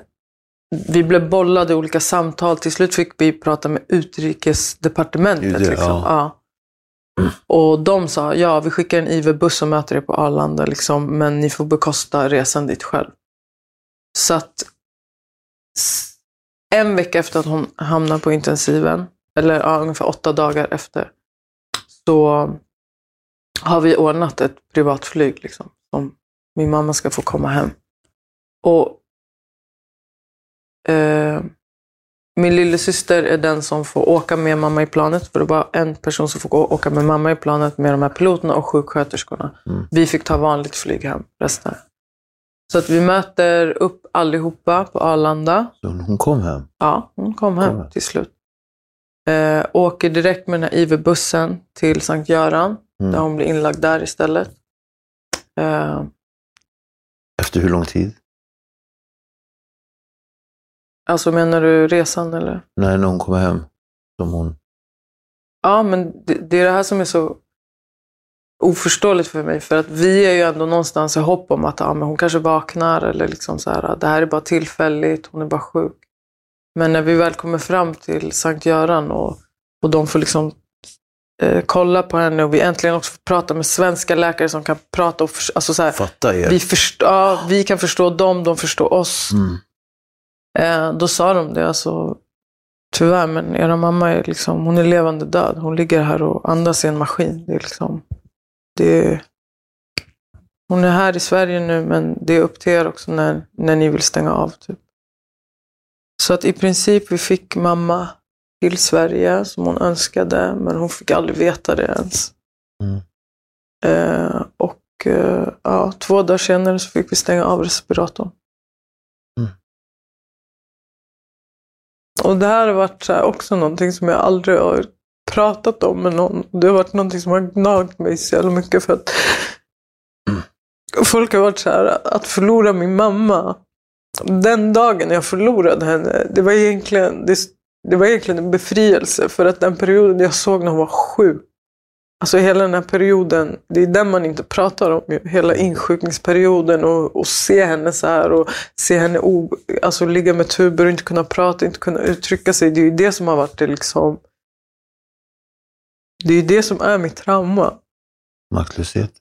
vi blev bollade i olika samtal. Till slut fick vi prata med utrikesdepartementet. UD, liksom. ja. ja. Och de sa, ja vi skickar en IV-buss och möter er på Arlanda, liksom, men ni får bekosta resan dit själv. Så att en vecka efter att hon hamnade på intensiven, eller ja, ungefär åtta dagar efter, så har vi ordnat ett privatflyg liksom, som min mamma ska få komma hem. Och eh, min lillasyster är den som får åka med mamma i planet, för det var en person som får åka med mamma i planet med de här piloterna och sjuksköterskorna. Mm. Vi fick ta vanligt flyg hem, resten. Så att vi möter upp allihopa på Arlanda. Så hon kom hem. Ja, hon kom hem Kom hem. till slut. Eh, åker direkt med den här IV-bussen till Sankt Göran, Mm. där hon blir inlagd där istället. Eh, Efter hur lång tid? alltså menar du resan eller? Nej, när hon kom hem. Som hon... Ja, men det, det är det här som är så oförståeligt för mig. För att vi är ju ändå någonstans i hopp om att ja, men hon kanske vaknar eller liksom så här, det här är bara tillfälligt, hon är bara sjuk. Men när vi väl kommer fram till Sankt Göran och, och de får liksom eh, kolla på henne och vi äntligen också får prata med svenska läkare som kan prata och förs- alltså så här, Fatta er. vi, förstå, ja, vi kan förstå dem, de förstår oss. Mm. Eh, då sa de det, alltså, tyvärr, men era mamma är liksom, hon är levande död. Hon ligger här och andas i en maskin. Det är liksom, det hon är här i Sverige nu, men det är upp till er också när, när ni vill stänga av. Typ. Så att i princip, vi fick mamma till Sverige som hon önskade, men hon fick aldrig veta det ens. Mm. Eh, och eh, ja, två dagar senare så fick vi stänga av respiratorn. Mm. Och det här har varit också någonting som jag aldrig har pratat om med någon. Det har varit någonting som har gnagt mig så jävla mycket för att folk har varit så här, att förlora min mamma. Den dagen jag förlorade henne, det var egentligen, det, det var egentligen en befrielse för att den perioden jag såg när hon var sjuk Alltså hela den här perioden, det är den man inte pratar om. ju. Hela insjukningsperioden och, och se henne så här och se henne o, alltså ligga med tuber och inte kunna prata, inte kunna uttrycka sig. Det är ju det som har varit det liksom. Det är det som är mitt trauma. Maktlöshet.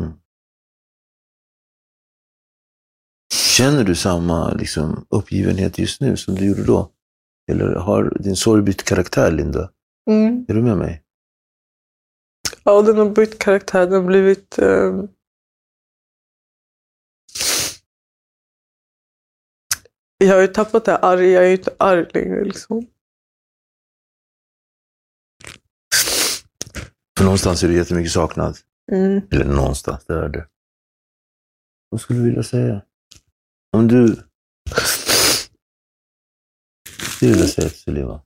Mm. Känner du samma liksom, uppgivenhet just nu som du gjorde då? Eller har din sorg bytt karaktär, Linda? Är du med mig? Ja, den har bytt karaktär. Den har blivit... Eh... Jag har ju tappat det här arg. Jag är ju inte arg längre liksom. För någonstans är du jättemycket saknad. Mm. Eller någonstans, där är det. Vad skulle du vilja säga? Om du... Vad skulle du vilja säga till Sullivan?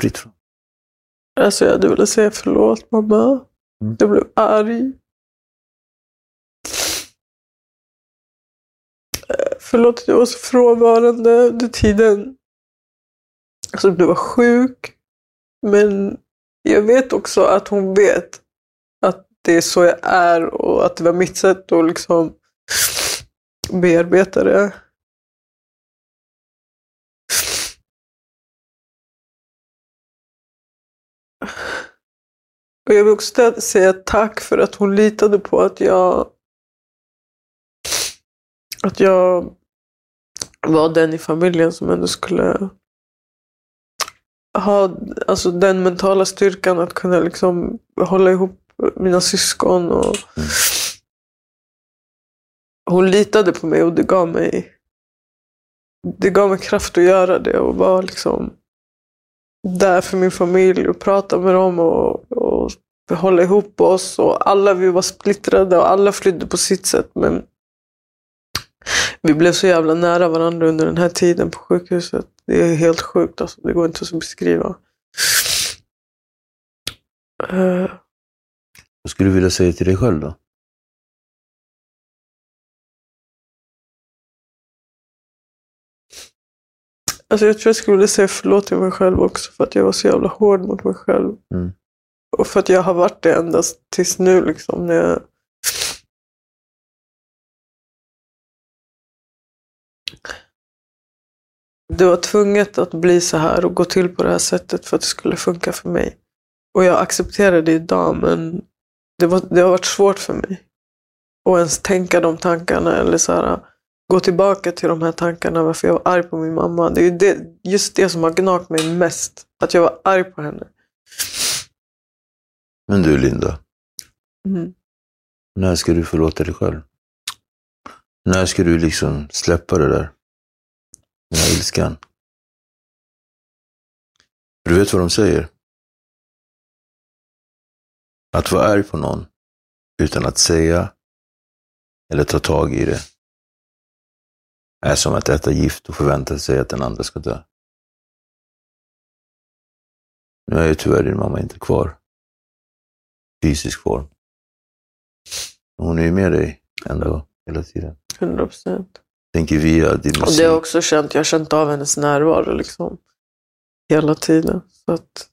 Fritt fram. Alltså jag hade velat säga förlåt mamma. Mm. Jag blev arg. Förlåt att jag var så frånvarande under tiden. Alltså du var sjuk. Men jag vet också att hon vet att det är så jag är och att det var mitt sätt att liksom bearbeta det. Och jag vill också säga tack för att hon litade på att jag att jag var den i familjen som ändå skulle ha alltså, den mentala styrkan att kunna liksom hålla ihop mina syskon. Och hon litade på mig och det gav mig det gav mig kraft att göra det och vara liksom där för min familj och prata med dem och, och hålla ihop oss. Och alla vi var splittrade och alla flydde på sitt sätt. Men vi blev så jävla nära varandra under den här tiden på sjukhuset. Det är helt sjukt alltså. Det går inte att beskriva. Eh, Vad skulle du vilja säga till dig själv då? Alltså jag tror jag skulle vilja säga förlåt till mig själv också för att jag var så jävla hård mot mig själv. Mm. Och för att jag har varit det ända tills nu liksom. När jag... Det var tvunget att bli så här och gå till på det här sättet för att det skulle funka för mig. Och jag accepterar det idag men det, var, det har varit svårt för mig. Att ens tänka de tankarna eller så här, gå tillbaka till de här tankarna varför jag var arg på min mamma. Det är det, just det som har gnagt mig mest. Att jag var arg på henne. Men du Linda, Mm. när ska du förlåta dig själv? När ska du liksom släppa det där? Den här ilskan. Du vet vad de säger? Att vara arg på någon utan att säga eller ta tag i det är som att äta gift och förvänta sig att den andra ska dö. Nu är ju tyvärr din mamma inte kvar. Fysisk form. Hon är ju med dig ändå hela tiden. 100 procent. Tänker via din Och musik. det har jag också känt. Jag har känt av hennes närvaro liksom. Hela tiden. Så att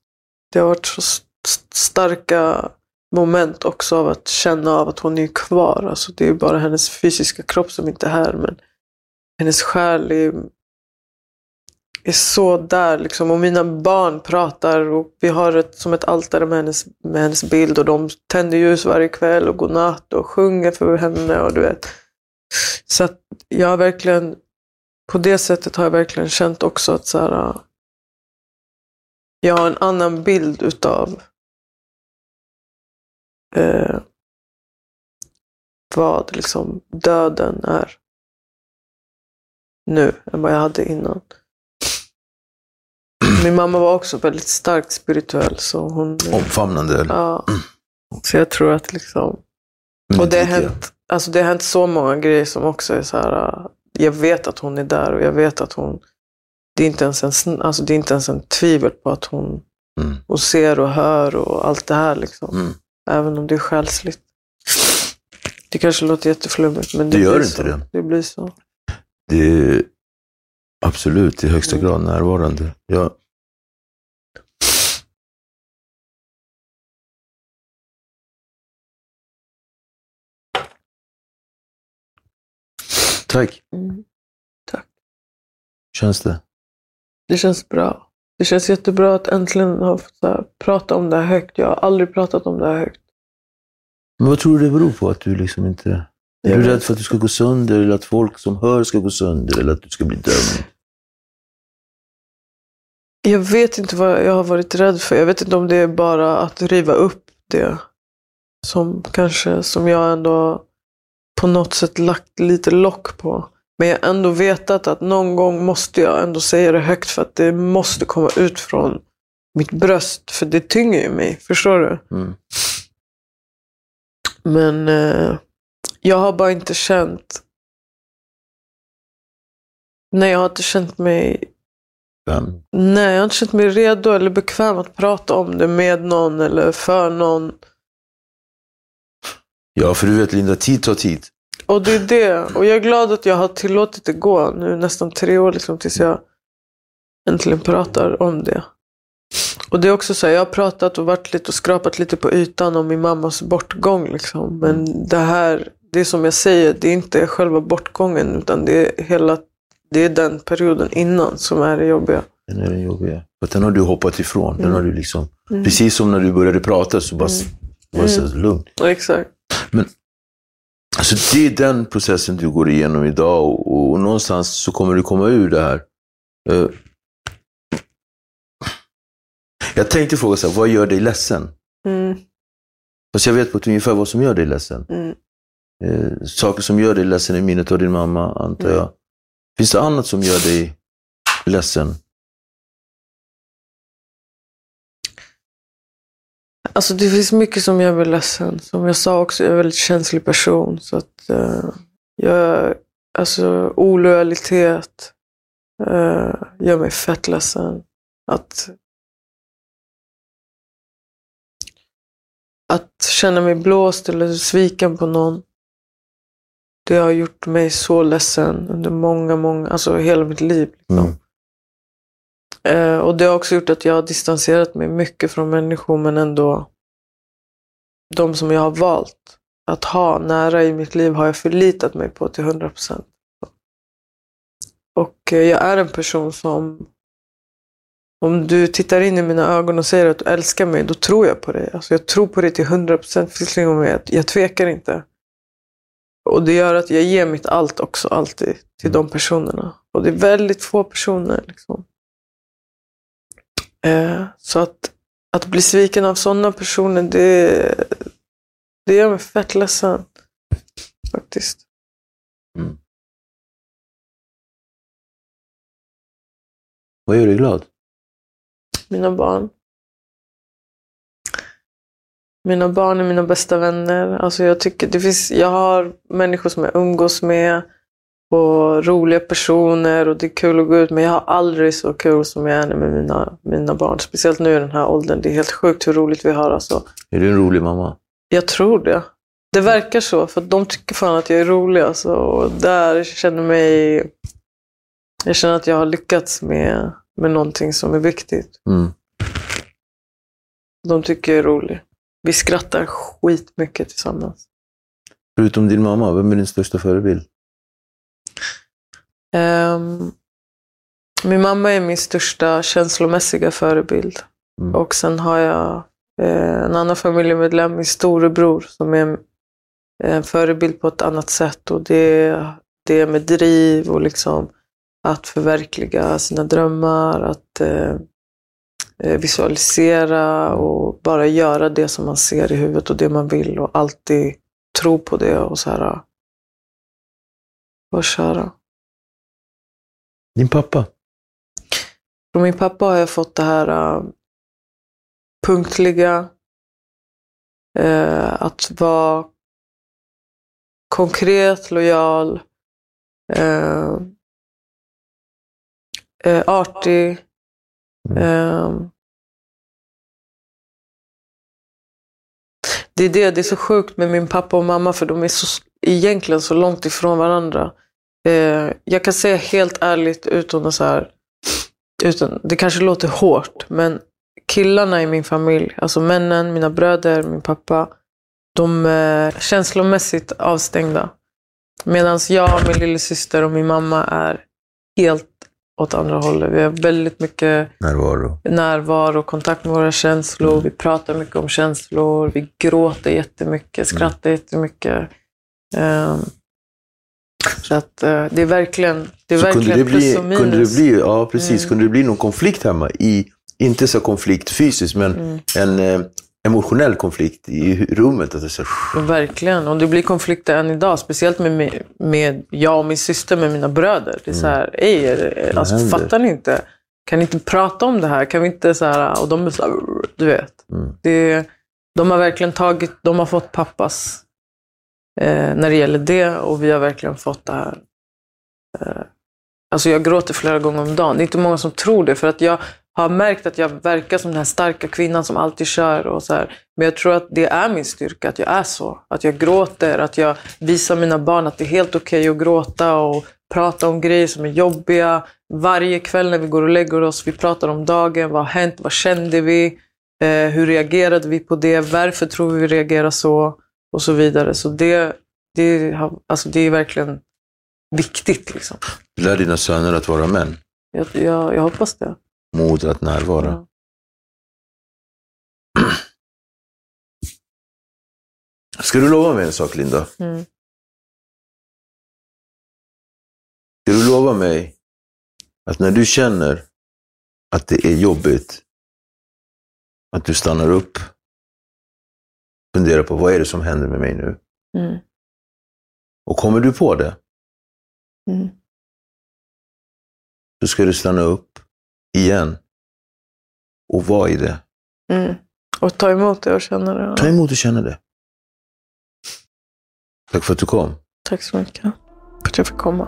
det har varit så st- starka moment också av att känna av att hon är kvar. Alltså det är bara hennes fysiska kropp som inte är här. Men hennes själ är, är så där liksom. Och mina barn pratar och vi har ett, som ett altare med hennes, med hennes bild. Och de tänder ljus varje kväll och godnatt och sjunger för henne. Och du vet. Så att jag har verkligen på det sättet har jag verkligen känt också att så här, äh, jag har en annan bild utav eh, vad liksom döden är nu än vad jag hade innan. Min mamma var också väldigt starkt spirituell. Så hon, Omfamnande. eller? ja, så jag tror att liksom och det har, hänt, alltså det har hänt så många grejer som också är så här. äh, Jag vet att hon är där och jag vet att hon... Det är inte ens en, alltså det är inte ens en tvivel på att hon, Mm. hon ser och hör och allt det här. Liksom. Mm. Även om det är själsligt. Det kanske låter jätteflummigt men det, Det gör blir inte så. det. Det blir så. Det är absolut i högsta grad närvarande. Jag, Tack. Mm. Känns det? Det känns bra. Det känns jättebra att äntligen ha fått här, prata om det här högt. Jag har aldrig pratat om det här högt. Men vad tror du det beror på att du liksom inte... Är Jag du vet rädd för att du ska gå sönder eller att folk som hör ska gå sönder eller att du ska bli dömd? Jag vet inte vad jag har varit rädd för. Jag vet inte om det är bara att riva upp det. Som kanske, som jag ändå på något sätt lagt lite lock på. Men jag har ändå vetat att någon gång måste jag ändå säga det högt för att det måste komma ut från mitt bröst. För det tynger ju mig. Förstår du? Mm. Men eh, jag har bara inte känt... Nej, jag har inte känt mig Vem? Nej, jag har inte känt mig redo eller bekväm att prata om det med någon eller för någon. Ja, för du vet Linda, tid tar tid. Och det är det. Och jag är glad att jag har tillåtit det gå nu nästan tre år liksom, tills jag äntligen pratar om det. Och det är också så här, jag har pratat och varit lite och skrapat lite på ytan om min mammas bortgång. Liksom. Men det här, det som jag säger, det är inte själva bortgången utan det är hela det är den perioden innan som är det jobbiga. Den är den jobbiga. För den har du hoppat ifrån. Den har du liksom... Mm. Precis som när du började prata så bara... bara så lugnt. Ja, exakt. Alltså det är den processen du går igenom idag och, och någonstans så kommer du komma ur det här. Eh, jag tänkte fråga så här, vad gör dig ledsen? Mm, Fast jag vet på ett ungefär vad som gör dig ledsen. mm. Eh, saker som gör dig ledsen är minnet av din mamma, antar Mm. jag. Finns det annat som gör dig ledsen? Alltså det finns mycket som gör mig ledsen. Som jag sa också, jag är en väldigt känslig person. Så att uh, jag, alltså olojalitet uh, gör mig fett ledsen. Att att känna mig blåst eller sviken på någon. Det har gjort mig så ledsen under många, många, alltså hela mitt liv. Liksom. Mm. Eh, och det har också gjort att jag har distanserat mig mycket från människor, men ändå de som jag har valt att ha nära i mitt liv har jag förlitat mig på till 100 procent. Och eh, jag är en person som om du tittar in i mina ögon och säger att du älskar mig, då tror jag på dig. Alltså jag tror på dig till 100 procent. Jag, jag tvekar inte. Och det gör att jag ger mitt allt också, alltid, till de personerna. Och det är väldigt få personer. Liksom. Eh, så att, att bli sviken av sådana personer, det, det gör mig fett ledsen. Faktiskt. Mm. Vad gör dig glad? Mina barn. Mina barn är mina bästa vänner. Alltså jag, tycker det finns, jag har människor som jag umgås med och roliga personer och det är kul att gå ut. Men jag har aldrig så kul som jag är med mina, mina barn. Speciellt nu i den här åldern. Det är helt sjukt hur roligt vi har. Alltså. Är du en rolig mamma? Jag tror det. Det verkar så, för de tycker fan att jag är rolig. Alltså. Och där känner mig... Jag känner att jag har lyckats med, med någonting som är viktigt. Mm. De tycker jag är rolig. Vi skrattar skitmycket tillsammans. Förutom din mamma, vem är din största förebild? Um, min mamma är min största känslomässiga förebild. Mm. Och sen har jag eh, en annan familjemedlem, min storebror, som är en förebild på ett annat sätt. Och det, det med driv och liksom att förverkliga sina drömmar, att eh, eh, visualisera och bara göra det som man ser i huvudet och det man vill och alltid tro på det och så här. Och köra. Din pappa? Från min pappa har jag fått det här uh, punktliga, uh, att vara konkret, lojal, uh, artig. Mm. det är det, det är så sjukt med min pappa och mamma för de är så, egentligen så långt ifrån varandra. Eh, jag kan säga helt ärligt utan att så här, utan, det kanske låter hårt, men killarna i min familj, alltså männen, mina bröder, min pappa, de är känslomässigt avstängda. Medan jag, min lillasyster och min mamma är helt åt andra hållet. Vi har väldigt mycket närvaro, närvaro kontakt med våra känslor. Mm. Vi pratar mycket om känslor. Vi gråter jättemycket, skrattar mm. jättemycket. Um, så att uh, det är verkligen, det är verkligen kunde det bli, plus och minus. Kunde det bli, ja, precis. Mm. Kunde det bli någon konflikt hemma? I, inte så konflikt fysiskt, men Mm. en eh, emotionell konflikt i rummet. Att det är så, Verkligen. Och det blir konflikter än idag. Speciellt med, med, med jag och min syster, med mina bröder. Det är så här, ej, det- alltså, fattar ni inte? Kan ni inte prata om det här? Kan vi inte så här, och de är så här, du vet. Mm. Det, de har verkligen tagit, de har fått pappas eh, när det gäller det och vi har verkligen fått det här. Eh, alltså jag gråter flera gånger om dagen. Det är inte många som tror det för att jag har märkt att jag verkar som den här starka kvinnan som alltid kör och så här. Men jag tror att det är min styrka, att jag är så. Att jag gråter, att jag visar mina barn att det är helt okej att gråta och prata om grejer som är jobbiga. Varje kväll när vi går och lägger oss, vi pratar om dagen, vad har hänt, vad kände vi, eh, hur reagerade vi på det, varför tror vi vi reagerar så och så vidare. Så det, det, alltså det är verkligen viktigt. Liksom. lär dina söner att vara män. Jag, jag, jag hoppas det. Mod att närvara. Ja. Ska du lova mig en sak, Linda? Mm. Ska du lova mig att när du känner att det är jobbigt, att du stannar upp, funderar på vad är det som händer med mig nu? Mm. Och kommer du på det, Mm. så ska du stanna upp igen och vara i det. Mm. Och ta emot det och känna det. Ta emot och känna det. Tack för att du kom. Tack så mycket för att jag fick komma.